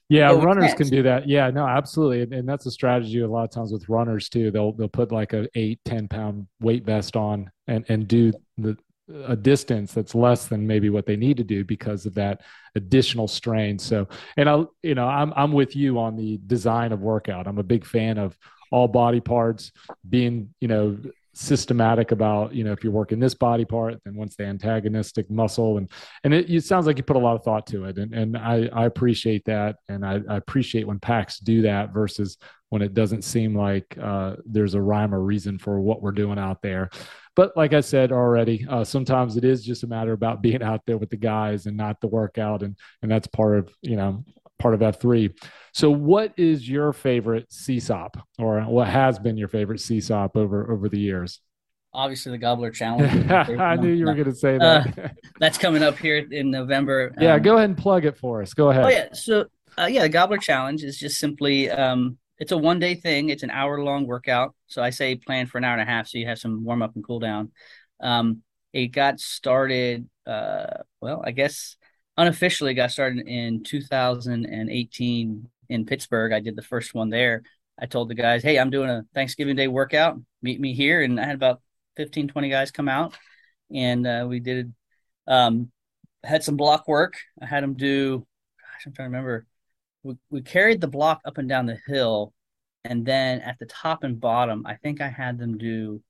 Speaker 1: Yeah, runners can do that. Yeah, no, absolutely. And, and, that's a strategy a lot of times with runners too. They'll they'll put like a eight, 10 pound weight vest on and, and do the a distance that's less than maybe what they need to do because of that additional strain. So and I you know, I'm I'm with you on the design of workout. I'm a big fan of all body parts being, you know, systematic about you know if you're working this body part then once the antagonistic muscle and and it, it, sounds like you put a lot of thought to it and and I, I appreciate that and I, I appreciate when PAX do that versus when it doesn't seem like uh, there's a rhyme or reason for what we're doing out there but like I said already uh, sometimes it is just a matter about being out there with the guys and not the workout and and that's part of you know part of F3. So, what is your favorite CSAUP, or what has been your favorite CSAUP over over the years?
Speaker 2: Obviously, the Gobbler Challenge.
Speaker 1: I knew you were going to say that.
Speaker 2: Uh, that's coming up here in November.
Speaker 1: Yeah, um, go ahead and plug it for us. Go ahead.
Speaker 2: Oh yeah, so uh, yeah, the Gobbler Challenge is just simply um, it's a one day thing. It's an hour long workout. So I say plan for an hour and a half, so you have some warm up and cool down. Um, it got started. Uh, well, I guess unofficially got started in 2018 in Pittsburgh. I did the first one there. I told the guys, hey, I'm doing a Thanksgiving Day workout. Meet me here. And I had about 15, 20 guys come out and uh, we did, um, had some block work. I had them do, gosh, I'm trying to remember. We, we carried the block up and down the hill. And then at the top and bottom, I think I had them do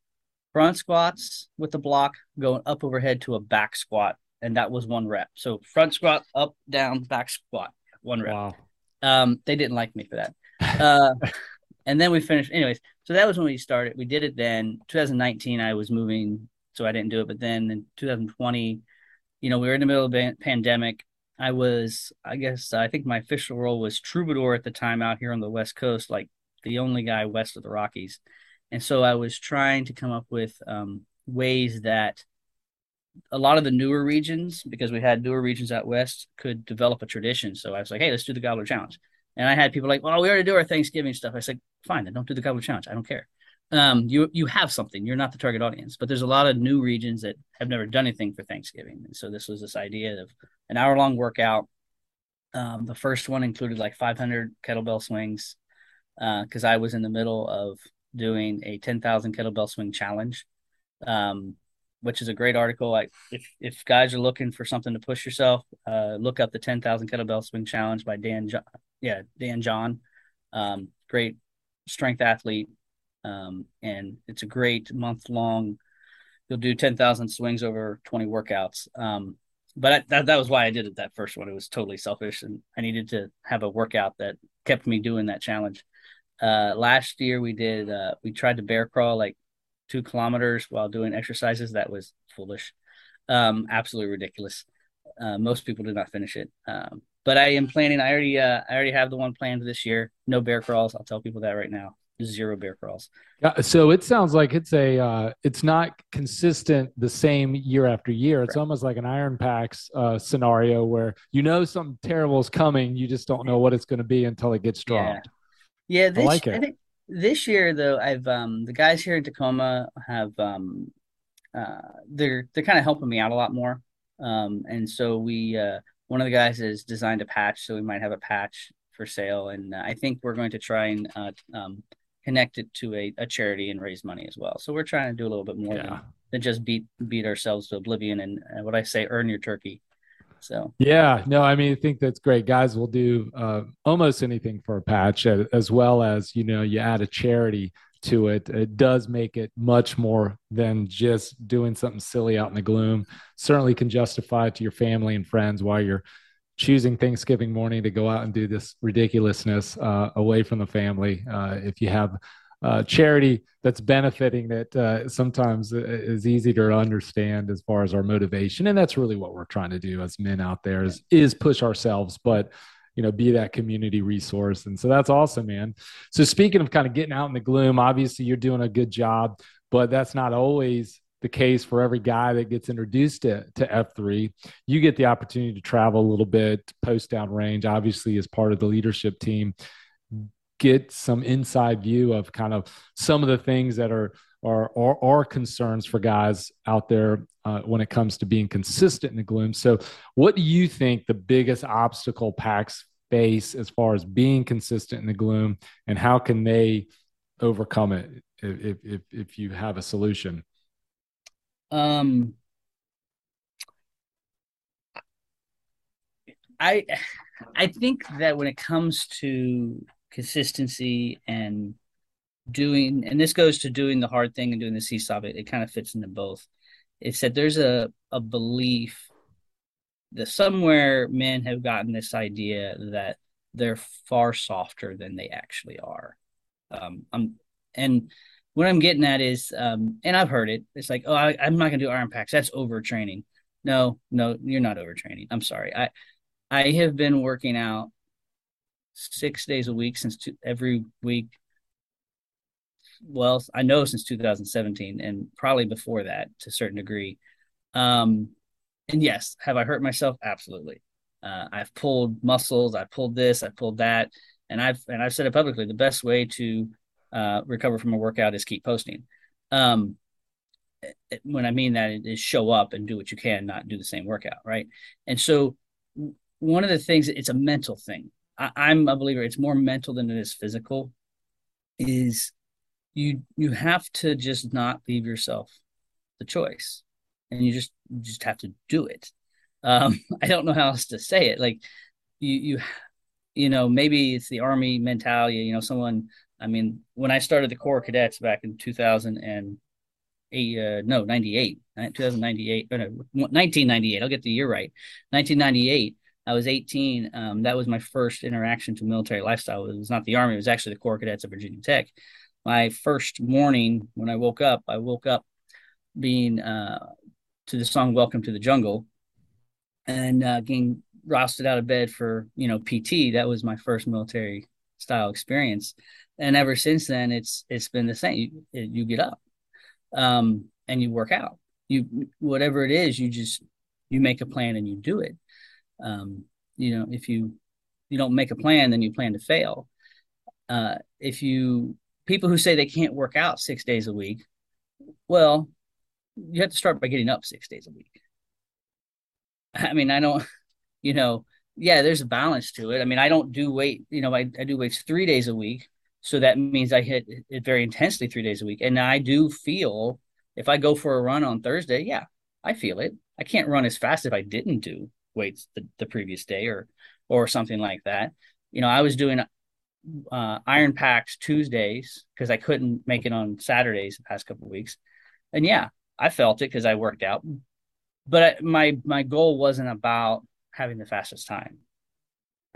Speaker 2: front squats with the block going up overhead to a back squat and that was one rep. So front squat, up, down, back squat, one rep. Wow. Um, they didn't like me for that. Uh, and then we finished, anyways. So that was when we started. We did it then. 2019, I was moving, so I didn't do it. But then in 2020, you know, we were in the middle of the pandemic. I was, I guess, I think my official role was troubadour at the time out here on the West Coast, like the only guy west of the Rockies. And so I was trying to come up with um, ways that a lot of the newer regions, because we had newer regions out west, could develop a tradition. So I was like, hey, let's do the Gobbler Challenge. And I had people like, well, we already do our Thanksgiving stuff. I said, fine, then don't do the Gobbler Challenge. I don't care. Um, you you have something. You're not the target audience, but there's a lot of new regions that have never done anything for Thanksgiving, and so this was this idea of an hour long workout. Um, the first one included like 500 kettlebell swings because uh, I was in the middle of doing a 10,000 kettlebell swing challenge. Um, which is a great article. Like if if guys are looking for something to push yourself, uh, look up the 10,000 kettlebell swing challenge by Dan. John, yeah, Dan John, um, great strength athlete, um, and it's a great month long. You'll do 10,000 swings over 20 workouts. Um, but I, that that was why I did it that first one. It was totally selfish, and I needed to have a workout that kept me doing that challenge. Uh, last year we did uh, we tried to bear crawl like two kilometers while doing exercises. That was foolish, um, absolutely ridiculous. Uh, most people did not finish it. Um, but I am planning. I already, uh, I already have the one planned this year. No bear crawls. I'll tell people that right now. Zero bear crawls.
Speaker 1: Yeah, so it sounds like it's a, uh, it's not consistent the same year after year. It's almost like an Iron PAX uh, scenario where you know something terrible is coming, you just don't know what it's going to be until it gets dropped.
Speaker 2: Yeah, yeah this, I like it. I think this year though i've um the guys here in tacoma have um uh they're they're kind of helping me out a lot more um and so we uh one of the guys has designed a patch so we might have a patch for sale and uh, i think we're going to try and uh, um connect it to a, a charity and raise money as well so we're trying to do a little bit more yeah. than, than just beat beat ourselves to oblivion and uh, what i say earn your turkey so
Speaker 1: yeah, no, I mean, I think that's great. Guys will do uh, almost anything for a patch, as well as you know, you add a charity to it. It does make it much more than just doing something silly out in the gloom. Certainly can justify to your family and friends why you're choosing Thanksgiving morning to go out and do this ridiculousness uh, away from the family. Uh, if you have uh, charity that's benefiting that uh, sometimes is easy to understand as far as our motivation. And that's really what we're trying to do as men out there is, is push ourselves but you know be that community resource. And so that's awesome man. So speaking of kind of getting out in the gloom obviously you're doing a good job but that's not always the case for every guy that gets introduced to, to F3. You get the opportunity to travel a little bit, post down range, obviously, as part of the leadership team get some inside view of kind of some of the things that are are are, are concerns for guys out there uh, when it comes to being consistent in the gloom. So, what do you think the biggest obstacle PAX face as far as being consistent in the gloom, and how can they overcome it if if if you have a solution?
Speaker 2: Um, I I think that when it comes to consistency and doing, and this goes to doing the hard thing and doing the CSAUP. It, it kind of fits into both. It said there's a a belief that somewhere men have gotten this idea that they're far softer than they actually are. Um, I'm and what I'm getting at is, um, and I've heard it. It's like, oh, I, am not gonna do Iron PAX. That's overtraining. No, no, you're not overtraining. I'm sorry. I I have been working out six days a week since two, every week. Well, I know since 2017, and probably before that to a certain degree. Um, and yes, have I hurt myself? Absolutely. Uh, I've pulled muscles. I pulled this. I pulled that, and I've and I've said it publicly. The best way to uh, recover from a workout is keep posting. Um, when I mean that is show up and do what you can, not do the same workout, right? And so one of the things it's a mental thing. I, I'm a believer it's more mental than it is physical. Is you you have to just not leave yourself the choice, and you just you just have to do it. Um, I don't know how else to say it. Like you you you know maybe it's the army mentality. You know someone I mean, when I started the Corps Cadets back in 2008, uh, no, 98, 2098, no, 1998, I'll get the year right. 1998, I was 18. Um, that was my first interaction to military lifestyle. It was not the Army, it was actually the Corps Cadets of Virginia Tech. My first morning when I woke up, I woke up being uh, to the song Welcome to the Jungle and uh, getting rousted out of bed for, you know, PT. That was my first military style experience and ever since then it's it's been the same. You, you get up um, and you work out. You whatever it is you just you make a plan and you do it. Um, you know if you you don't make a plan then you plan to fail. Uh, if you people who say they can't work out six days a week well you have to start by getting up six days a week. I mean i don't you know yeah there's a balance to it. I mean i don't do weight you know i, I do weights three days a week so that means I hit it very intensely three days a week. And I do feel if I go for a run on Thursday, yeah, I feel it. I can't run as fast if I didn't do weights the, the previous day or or something like that. You know, I was doing uh, Iron PAX Tuesdays because I couldn't make it on Saturdays the past couple weeks, and yeah, I felt it because I worked out. But my my goal wasn't about having the fastest time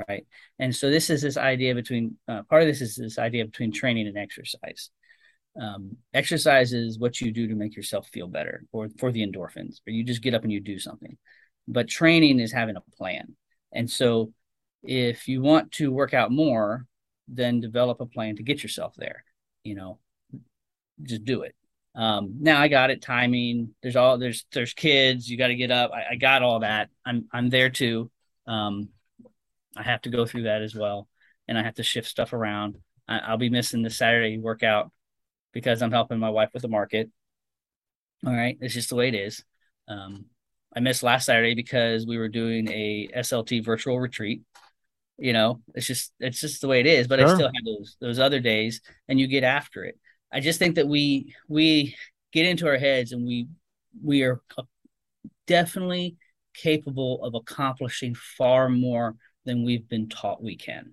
Speaker 2: right? And so this is this idea between uh, part of this is this idea between training and exercise. Um, exercise is what you do to make yourself feel better, or for the endorphins, or you just get up and you do something. But training is having a plan. And so, if you want to work out more, then develop a plan to get yourself there. You know, just do it. Um, now I got it. Timing. There's all there's there's kids. You got to get up. I, I, got all that. I'm I'm there too. Um, I have to go through that as well, and I have to shift stuff around. I, will be missing the Saturday workout because I'm helping my wife with the market. All right, it's just the way it is. Um, I missed last Saturday because we were doing a SLT virtual retreat. You know, it's just it's just the way it is. But sure. I still have those those other days, and you get after it. I just think that we we get into our heads and we we are definitely capable of accomplishing far more than we've been taught we can.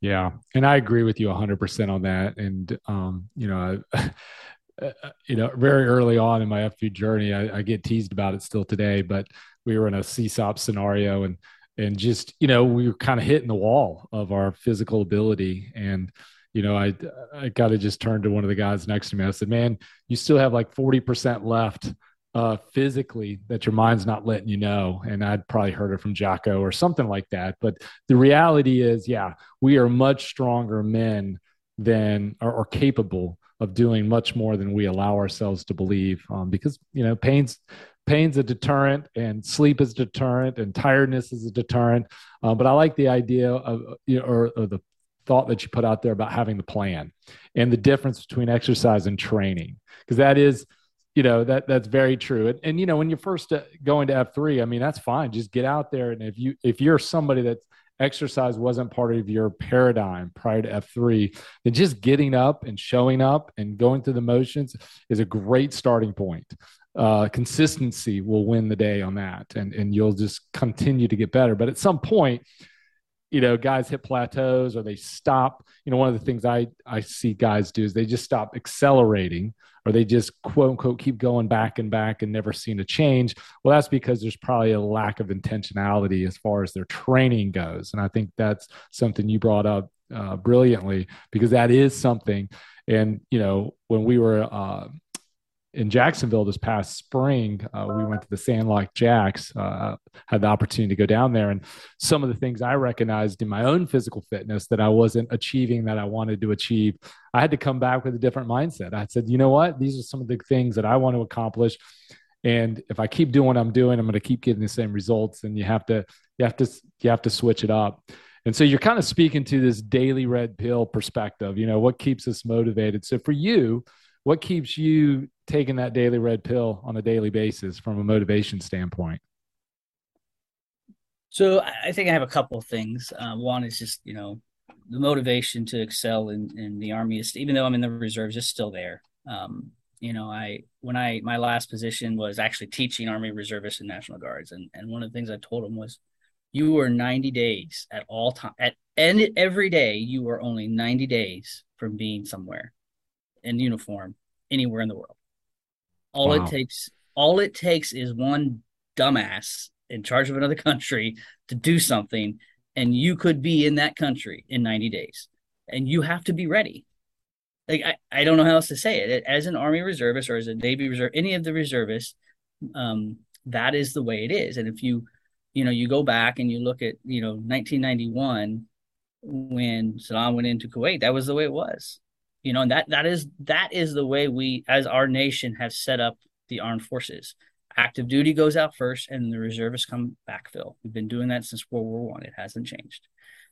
Speaker 1: Yeah. And I agree with you 100% on that. And, um, you know, you know, very early on in my FP journey, I, I, get teased about it still today, but we were in a CSAUP scenario and, and just, you know, we were kind of hitting the wall of our physical ability. And, you know, I, I got to just turn to one of the guys next to me. I said, man, you still have like 40% left uh, physically that your mind's not letting you know. And I'd probably heard it from Jocko or something like that. But the reality is, yeah, we are much stronger men than or, capable of doing much more than we allow ourselves to believe. Um, because you know, pain's pain's a deterrent, and sleep is deterrent, and tiredness is a deterrent. Uh, but I like the idea of you know, or, or the thought that you put out there about having the plan and the difference between exercise and training because that is you know that that's very true. And, and you know when you're first uh, going to f3 i mean that's fine. Just get out there. And if you if you're somebody that exercise wasn't part of your paradigm prior to f3 then just getting up and showing up and going through the motions is a great starting point. Uh, consistency will win the day on that and and you'll just continue to get better. But at some point you know, guys hit plateaus or they stop. You know, one of the things I I see guys do is they just stop accelerating or they just quote unquote keep going back and back and never seeing a change. Well, that's because there's probably a lack of intentionality as far as their training goes. And I think that's something you brought up uh, brilliantly because that is something. And you know, when we were uh, in Jacksonville this past spring, uh, we went to the Sandlot Jacks. Uh, had the opportunity to go down there, and some of the things I recognized in my own physical fitness that I wasn't achieving that I wanted to achieve, I had to come back with a different mindset. I said, you know what? These are some of the things that I want to accomplish, and if I keep doing what I'm doing, I'm going to keep getting the same results. And you have to, you have to, you have to switch it up. And so you're kind of speaking to this daily red pill perspective. You know, what keeps us motivated? So for you what keeps you taking that daily red pill on a daily basis from a motivation standpoint?
Speaker 2: So I think I have a couple of things. Uh, one is just you know the motivation to excel in, in the army is even though I'm in the reserves, it's still there. Um, you know, I when I my last position was actually teaching Army reservists and National Guards, and and one of the things I told them was, you were 90 days at all time at and every day you were only 90 days from being somewhere in uniform anywhere in the world. All wow. it takes, all it takes is one dumbass in charge of another country to do something, and you could be in that country in 90 days. And you have to be ready. Like I, I don't know how else to say it. As an Army reservist or as a Navy reserve, any of the reservists, um, that is the way it is. And if you, you know, you go back and you look at, you know, 1991 when Saddam went into Kuwait, that was the way it was you know and that that is that is the way we as our nation have set up the armed forces. Active duty goes out first and the reservists come backfill. We've been doing that since world war one. It hasn't changed.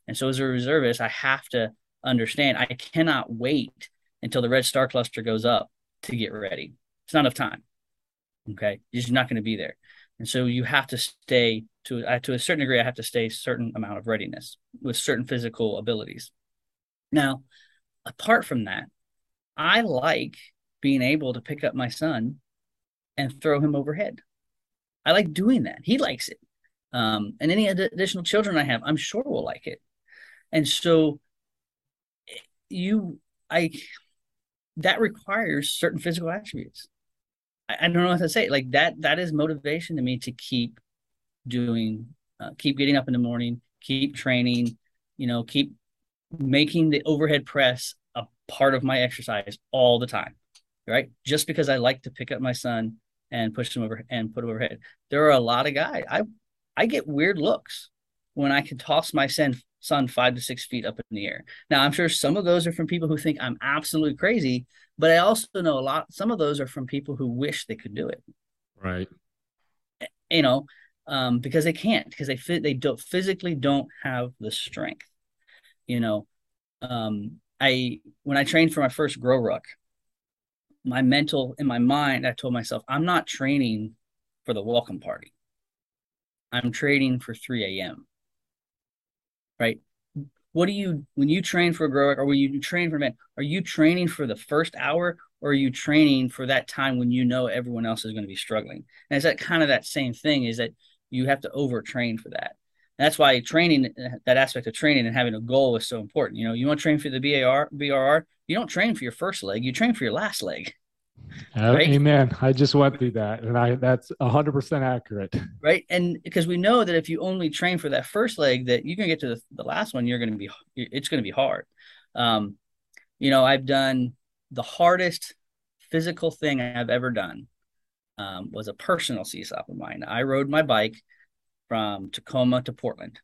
Speaker 2: And so as a reservist i have to understand i cannot wait until the red star cluster goes up to get ready. It's not enough time okay? You're just not going to be there. And so you have to stay to uh, to a certain degree i have to stay a certain amount of readiness with certain physical abilities. Now apart from that, I like being able to pick up my son and throw him overhead. I like doing that. He likes it. Um, and any additional children I have, I'm sure will like it. And so you, I, that requires certain physical attributes. I, I, don't know what to say. Like that, that is motivation to me to keep doing, uh, keep getting up in the morning, keep training, you know, keep making the overhead press a part of my exercise all the time, right? Just because I like to pick up my son and push him over and put him overhead. There are a lot of guys. I I get weird looks when I can toss my son son five to six feet up in the air. Now I'm sure some of those are from people who think I'm absolutely crazy, but I also know a lot. Some of those are from people who wish they could do it.
Speaker 1: Right.
Speaker 2: You know, um, because they can't because they fit they don't physically don't have the strength you know um i when i trained for my first GORUCK my mental in my mind i told myself i'm not training for the welcome party. I'm training for 3 a.m right? What do you when you train for a GORUCK or when you train for men are you training for the first hour or are you training for that time when you know everyone else is going to be struggling? And is that kind of that same thing is that you have to overtrain for that that's why training, that aspect of training and having a goal is so important. You know, you want to train for the BAR, BRR, you don't train for your first leg, you train for your last leg.
Speaker 1: Uh, right? Amen. I just went through that, and I that's hundred percent accurate.
Speaker 2: Right, and because we know that if you only train for that first leg, that you're gonna get to the, the last one, you're gonna be it's gonna be hard. Um, you know, I've done the hardest physical thing I've ever done um, was a personal CSAUP of mine. I rode my bike from Tacoma to Portland,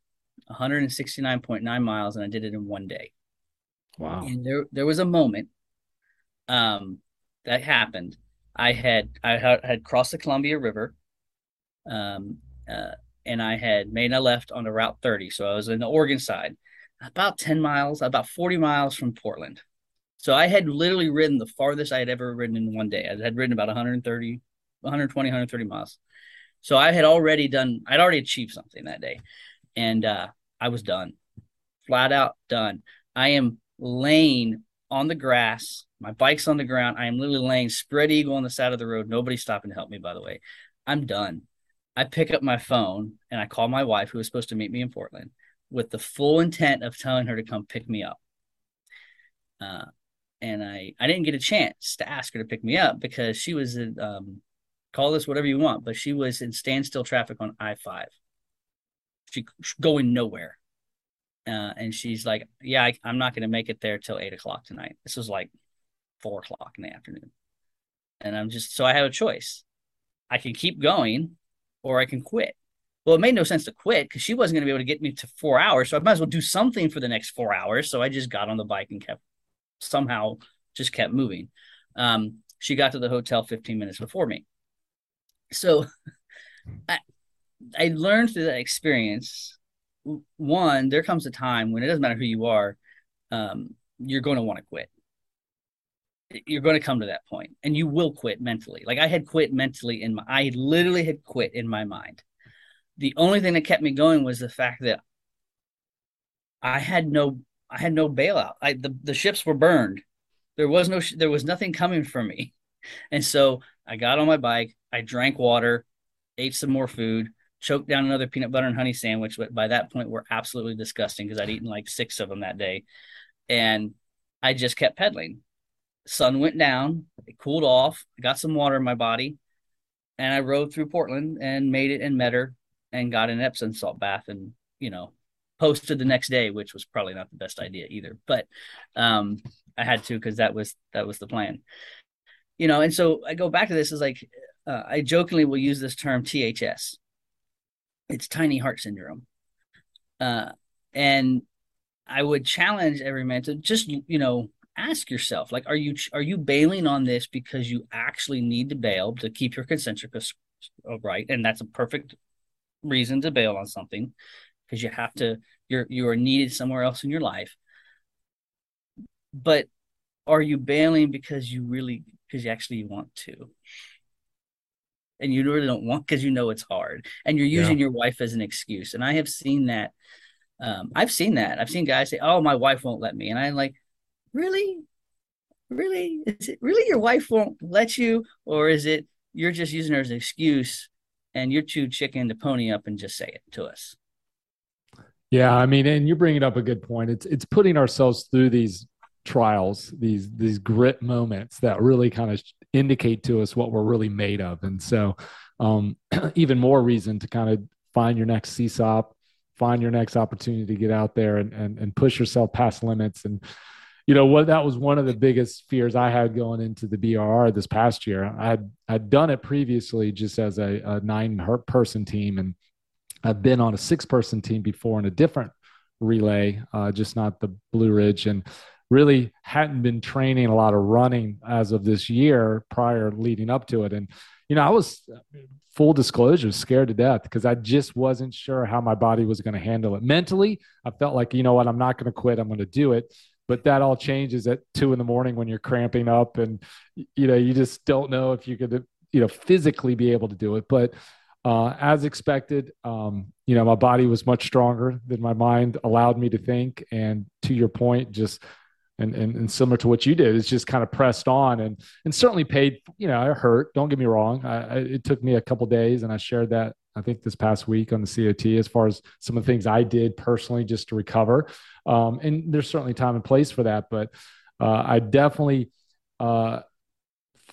Speaker 2: 169.9 miles, and I did it in one day.
Speaker 1: Wow.
Speaker 2: And there there was a moment um, that happened. I had I had, had crossed the Columbia River, um, uh, and I had made a left on the Route 30. So I was in the Oregon side, about 10 miles, about 40 miles from Portland. So I had literally ridden the farthest I had ever ridden in one day. I had ridden about 130, 120, 130 miles. So I had already done, I'd already achieved something that day. And uh, I was done, flat out done. I am laying on the grass. My bike's on the ground. I am literally laying spread eagle on the side of the road. Nobody's stopping to help me, by the way. I'm done. I pick up my phone and I call my wife, who was supposed to meet me in Portland. with the full intent of telling her to come pick me up. Uh, and I I didn't get a chance to ask her to pick me up because she was in um, call this whatever you want, but she was in standstill traffic on I five. She going nowhere, uh, and she's like, "Yeah, I, I'm not going to make it there till eight o'clock tonight." This was like four o'clock in the afternoon, and I'm just so I have a choice. I can keep going, or I can quit. Well, it made no sense to quit because she wasn't going to be able to get me to four hours, so I might as well do something for the next four hours. So I just got on the bike and kept somehow just kept moving. Um, she got to the hotel 15 minutes before me. So I, I learned through that experience. One, there comes a time when it doesn't matter who you are, um, you're going to want to quit. You're going to come to that point, and you will quit mentally. Like I had quit mentally in my, I literally had quit in my mind. The only thing that kept me going was the fact that I had no I had no bailout. I the, the ships were burned. There was no there was nothing coming for me. And so I got on my bike, I drank water, ate some more food, choked down another peanut butter and honey sandwich, but by that point were absolutely disgusting because I'd eaten like six of them that day. And I just kept pedaling. Sun went down, it cooled off, I got some water in my body, and I rode through Portland and made it and met her and got an Epsom salt bath and you know posted the next day, which was probably not the best idea either. But um, I had to because that was that was the plan. You know, and so I go back to this is like uh, I jokingly will use this term THS. It's tiny heart syndrome, uh, and I would challenge every man to just you know ask yourself like are you are you bailing on this because you actually need to bail to keep your concentricus right? And that's a perfect reason to bail on something because you have to you're you are needed somewhere else in your life. But are you bailing because you really because you actually want to. And you really don't want because you know it's hard and you're using yeah. your wife as an excuse and i have seen that um, i've seen that. I've seen guys say oh my wife won't let me and i'm like really? Really? Is it really your wife won't let you? Or is it you're just using her as an excuse and you're too chicken to pony up and just say it to us?
Speaker 1: Yeah, I mean, and you're bringing up a good point. It's it's putting ourselves through these trials, these these grit moments that really kind of indicate to us what we're really made of. And so, um, even more reason to kind of find your next CSAUP, find your next opportunity to get out there and and, and push yourself past limits. And you know what? That was one of the biggest fears I had going into the BRR this past year. I had I'd done it previously just as a, a nine person team and I've been on a six person team before in a different relay, uh, just not the Blue Ridge, and really hadn't been training a lot of running as of this year prior leading up to it. And, you know, I was full disclosure scared to death because I just wasn't sure how my body was going to handle it. Mentally, I felt like, you know what, I'm not going to quit, I'm going to do it. But that all changes at two in the morning when you're cramping up and, you know, you just don't know if you could, you know, physically be able to do it. But, uh, as expected, um, you know, my body was much stronger than my mind allowed me to think. And to your point, just and, and, and similar to what you did, it's just kind of pressed on and and certainly paid. You know, I hurt. Don't get me wrong. I, I, it took me a couple days, and I shared that I think this past week on the COT as far as some of the things I did personally just to recover. Um, and there's certainly time and place for that, but uh, I definitely uh,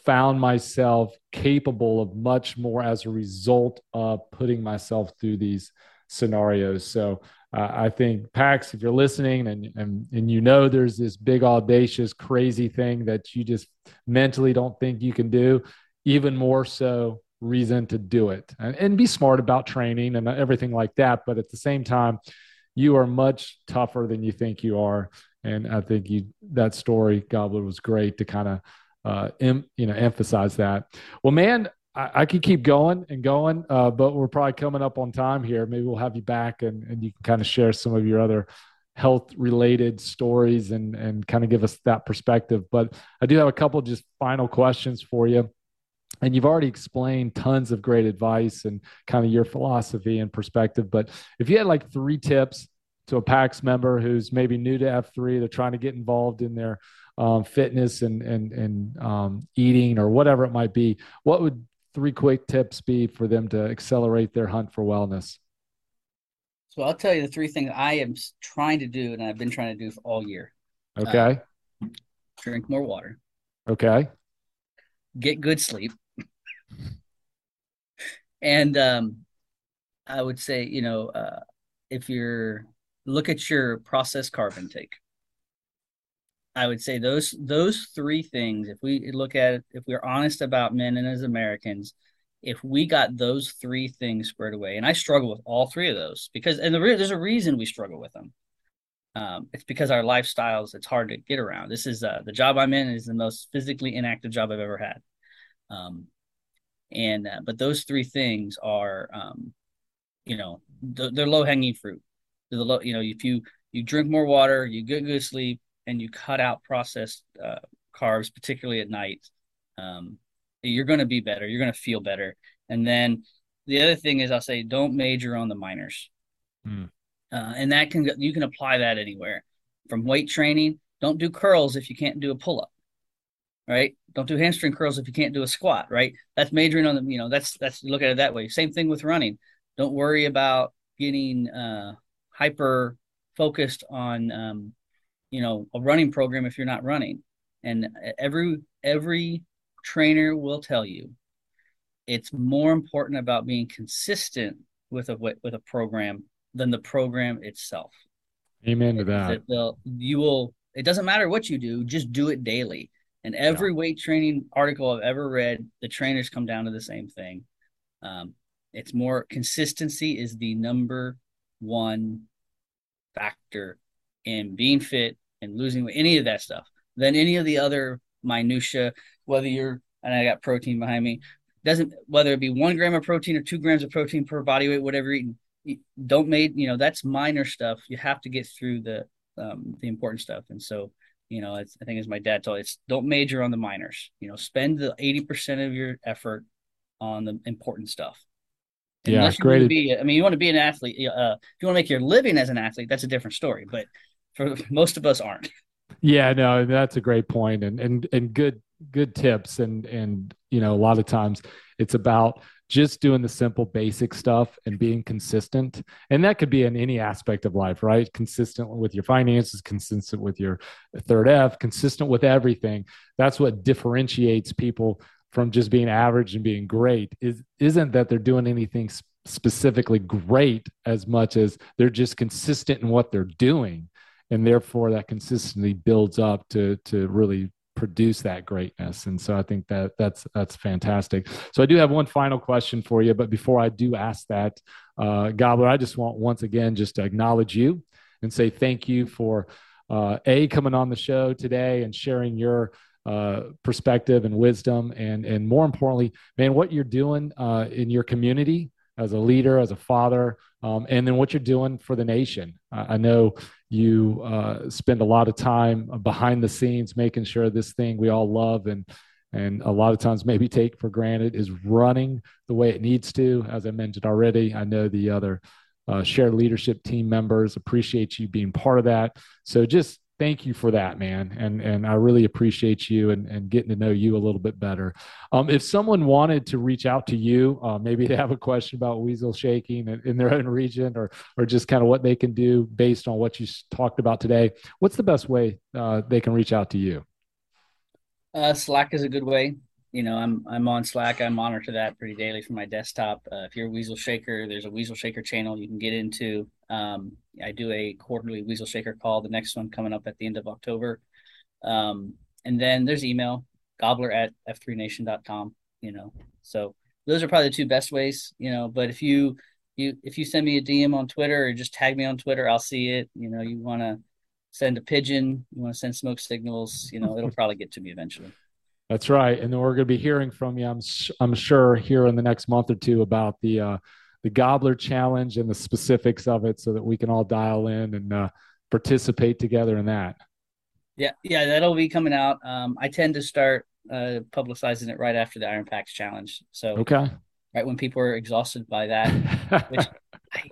Speaker 1: found myself capable of much more as a result of putting myself through these scenarios. So uh, I think Pax, if you're listening and, and and you know there's this big audacious crazy thing that you just mentally don't think you can do, even more so reason to do it and, and be smart about training and everything like that. But at the same time, you are much tougher than you think you are. And I think you that story, Gobbler, was great to kind of uh, em, you know, emphasize that. Well, man, I, I could keep going and going, uh, but we're probably coming up on time here. Maybe we'll have you back and, and you can kind of share some of your other health related stories and, and kind of give us that perspective. But I do have a couple just final questions for you. And you've already explained tons of great advice and kind of your philosophy and perspective. But if you had like three tips to a PAX member who's maybe new to F3, they're trying to get involved in their um, fitness and and and um, eating or whatever it might be, what would three quick tips be for them to accelerate their hunt for wellness?
Speaker 2: So I'll tell you the three things I am trying to do, and I've been trying to do all year.
Speaker 1: Okay.
Speaker 2: Uh, drink more water.
Speaker 1: Okay.
Speaker 2: Get good sleep. and um, I would say, you know, uh, if you're look at your processed carb intake. I would say those those three things. If we look at it, if we're honest about men and as Americans, if we got those three things squared away, and I struggle with all three of those because, and the re- there's a reason we struggle with them. Um, it's because our lifestyles. It's hard to get around. This is uh, the job I'm in is the most physically inactive job I've ever had. Um, and uh, but those three things are, um, you know, th- they're low hanging fruit. They're the low, you know, if you you drink more water, you get good sleep, and you cut out processed uh, carbs, particularly at night. Um, you're going to be better. You're going to feel better. And then the other thing is, I'll say, don't major on the minors. Mm. Uh, and that can you can apply that anywhere, from weight training. Don't do curls if you can't do a pull up, right? Don't do hamstring curls if you can't do a squat, right? That's majoring on the you know that's that's look at it that way. Same thing with running. Don't worry about getting uh, hyper focused on um, you know a running program if you're not running. And every every trainer will tell you it's more important about being consistent with a with a program than the program itself.
Speaker 1: Amen to that.
Speaker 2: You will. It doesn't matter what you do; just do it daily. And every yeah. weight training article I've ever read, the trainers come down to the same thing. Um, it's more consistency is the number one factor in being fit and losing any of that stuff, than any of the other minutia whether you're and I got protein behind me. Doesn't whether it be one gram of protein or two grams of protein per body weight, whatever you're eating. Don't make you know that's minor stuff. You have to get through the um, the important stuff, and so you know I think as my dad told, it's don't major on the minors. You know, spend the eighty percent of your effort on the important stuff.
Speaker 1: Yeah, Unless great.
Speaker 2: Be, I mean, you want to be an athlete. Uh, if you want to make your living as an athlete, that's a different story. But for most of us, aren't.
Speaker 1: Yeah, no, that's a great point, and and and good good tips. And and you know a lot of times it's about just doing the simple basic stuff and being consistent. And that could be in any aspect of life right? Consistent with your finances consistent with your third f consistent with everything. That's what differentiates people from just being average and being great is isn't that they're doing anything specifically great as much as they're just consistent in what they're doing and therefore that consistently builds up to to really produce that greatness. And so i think that that's that's fantastic. So i do have one final question for you but before i do ask that uh, gobbler i just want once again just to acknowledge you and say thank you for uh, a coming on the show today and sharing your uh, perspective and wisdom. And and more importantly man what you're doing uh, in your community as a leader as a father um, and then what you're doing for the nation. I know you uh, spend a lot of time behind the scenes making sure this thing we all love and and a lot of times maybe take for granted is running the way it needs to. As I mentioned already, I know the other uh, shared leadership team members appreciate you being part of that. So just thank you for that, man. And and I really appreciate you and, and getting to know you a little bit better. Um, if someone wanted to reach out to you, uh, maybe they have a question about weasel shaking in, in, their own region or or just kind of what they can do based on what you talked about today, what's the best way uh, they can reach out to you?
Speaker 2: Uh, Slack is a good way you know, I'm I'm on Slack. I monitor that pretty daily from my desktop. Uh, if you're a Weasel Shaker, there's a Weasel Shaker channel you can get into. Um, I do a quarterly Weasel Shaker call. The next one coming up at the end of October. Um, and then there's email gobbler at f3nation.com. You know, so those are probably the two best ways. You know, but if you you if you send me a DM on Twitter or just tag me on Twitter, I'll see it. You know, you want to send a pigeon, you want to send smoke signals. You know, it'll probably get to me eventually.
Speaker 1: That's right, and then we're going to be hearing from you. I'm I'm sure here in the next month or two about the uh, the Gobbler Challenge and the specifics of it, so that we can all dial in and uh, participate together in that.
Speaker 2: Yeah, yeah, that'll be coming out. Um, I tend to start uh, publicizing it right after the Iron PAX Challenge. So
Speaker 1: okay,
Speaker 2: right when people are exhausted by that, which I,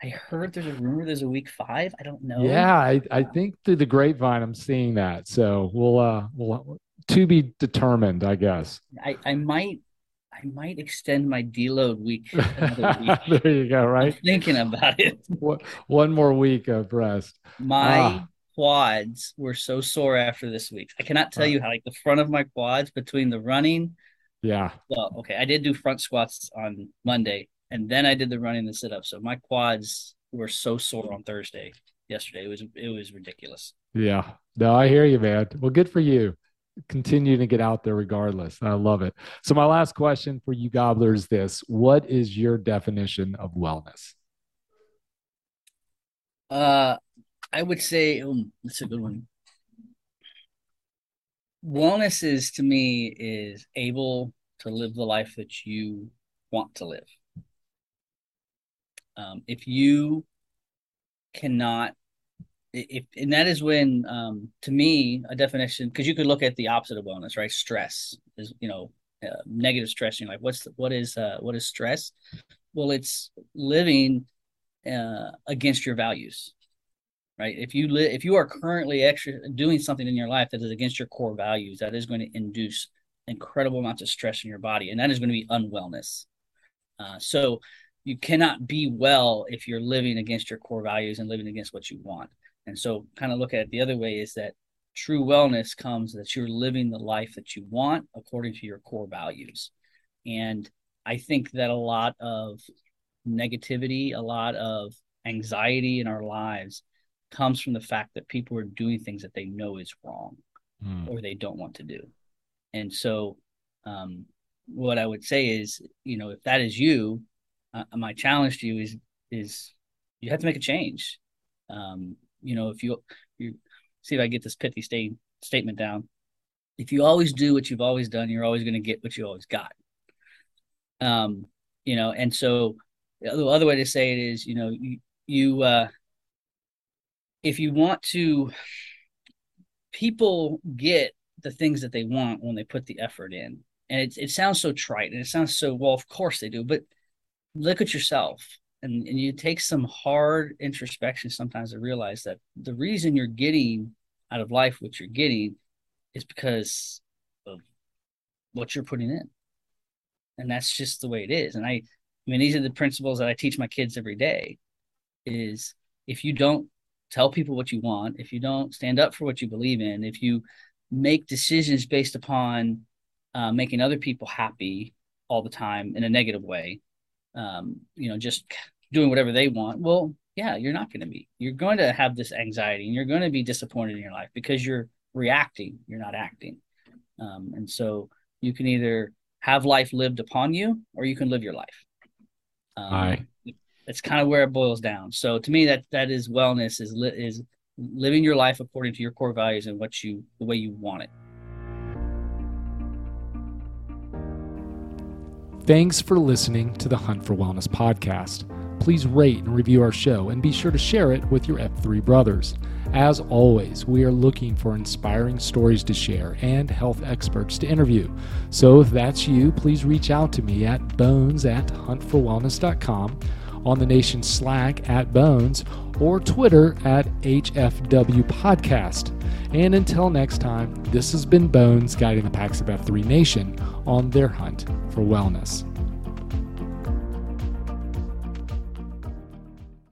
Speaker 2: I heard there's a rumor there's a week five. I don't know.
Speaker 1: Yeah, I, I think through the grapevine I'm seeing that. So we'll uh we'll to be determined, I guess.
Speaker 2: I, I might I might extend my deload week. week.
Speaker 1: there you go. Right.
Speaker 2: I'm thinking about it.
Speaker 1: One more week of rest.
Speaker 2: My ah. quads were so sore after this week. I cannot tell you how like the front of my quads between the running.
Speaker 1: Yeah.
Speaker 2: Well, okay. I did do front squats on Monday and then I did the running and sit up. So my quads were so sore on Thursday yesterday. It was it was ridiculous.
Speaker 1: Yeah. No, I hear you, man. Well, good for you continue to get out there regardless. I love it. So, my last question for you gobblers this What is your definition of wellness?
Speaker 2: Uh, I would say um, that's a good one. Wellness is to me is able to live the life that you want to live. Um, if you cannot if and that is when um to me a definition because you could look at the opposite of wellness right? Stress is you know uh, negative stress you're like what's what is uh what is stress? Well it's living uh against your values right? If you live if you are currently extra doing something in your life that is against your core values that is going to induce incredible amounts of stress in your body and that is going to be unwellness. Uh, so you cannot be well if you're living against your core values and living against what you want and so, kind of look at it the other way is that true wellness comes that you're living the life that you want according to your core values. And I think that a lot of negativity, a lot of anxiety in our lives comes from the fact that people are doing things that they know is wrong mm. or they don't want to do. And so, um, what I would say is, you know, if that is you, uh, my challenge to you is is you have to make a change. Um, you know, if you you see if I get this pithy state, statement down, if you always do what you've always done, you're always going to get what you always got. Um, you know, and so the other way to say it is, you know, you you uh, if you want to, people get the things that they want when they put the effort in, and it it sounds so trite and it sounds so well, of course they do, but look at yourself and, and you take some hard introspection sometimes to realize that the reason you're getting out of life what you're getting is because of what you're putting in. And that's just the way it is. And i i mean these are the principles that i teach my kids every day is if you don't tell people what you want if you don't stand up for what you believe in if you make decisions based upon uh, making other people happy all the time in a negative way um, you know, just doing whatever they want, well, yeah, you're not going to be. You're going to have this anxiety and you're going to be disappointed in your life because you're reacting, you're not acting. Um, and so you can either have life lived upon you or you can live your life.
Speaker 1: Um, Aye.
Speaker 2: That's kind of where it boils down. So to me, that that is wellness is li- is living your life according to your core values and what you the way you want it.
Speaker 1: Thanks for listening to the Hunt for Wellness podcast. Please rate and review our show and be sure to share it with your F3 brothers. As always, we are looking for inspiring stories to share and health experts to interview. So if that's you, please reach out to me at bones at huntforwellness.com, on the nation's Slack at bones, or Twitter at HFW Podcast. And until next time, this has been Bones guiding the of F3 Nation on their hunt for wellness.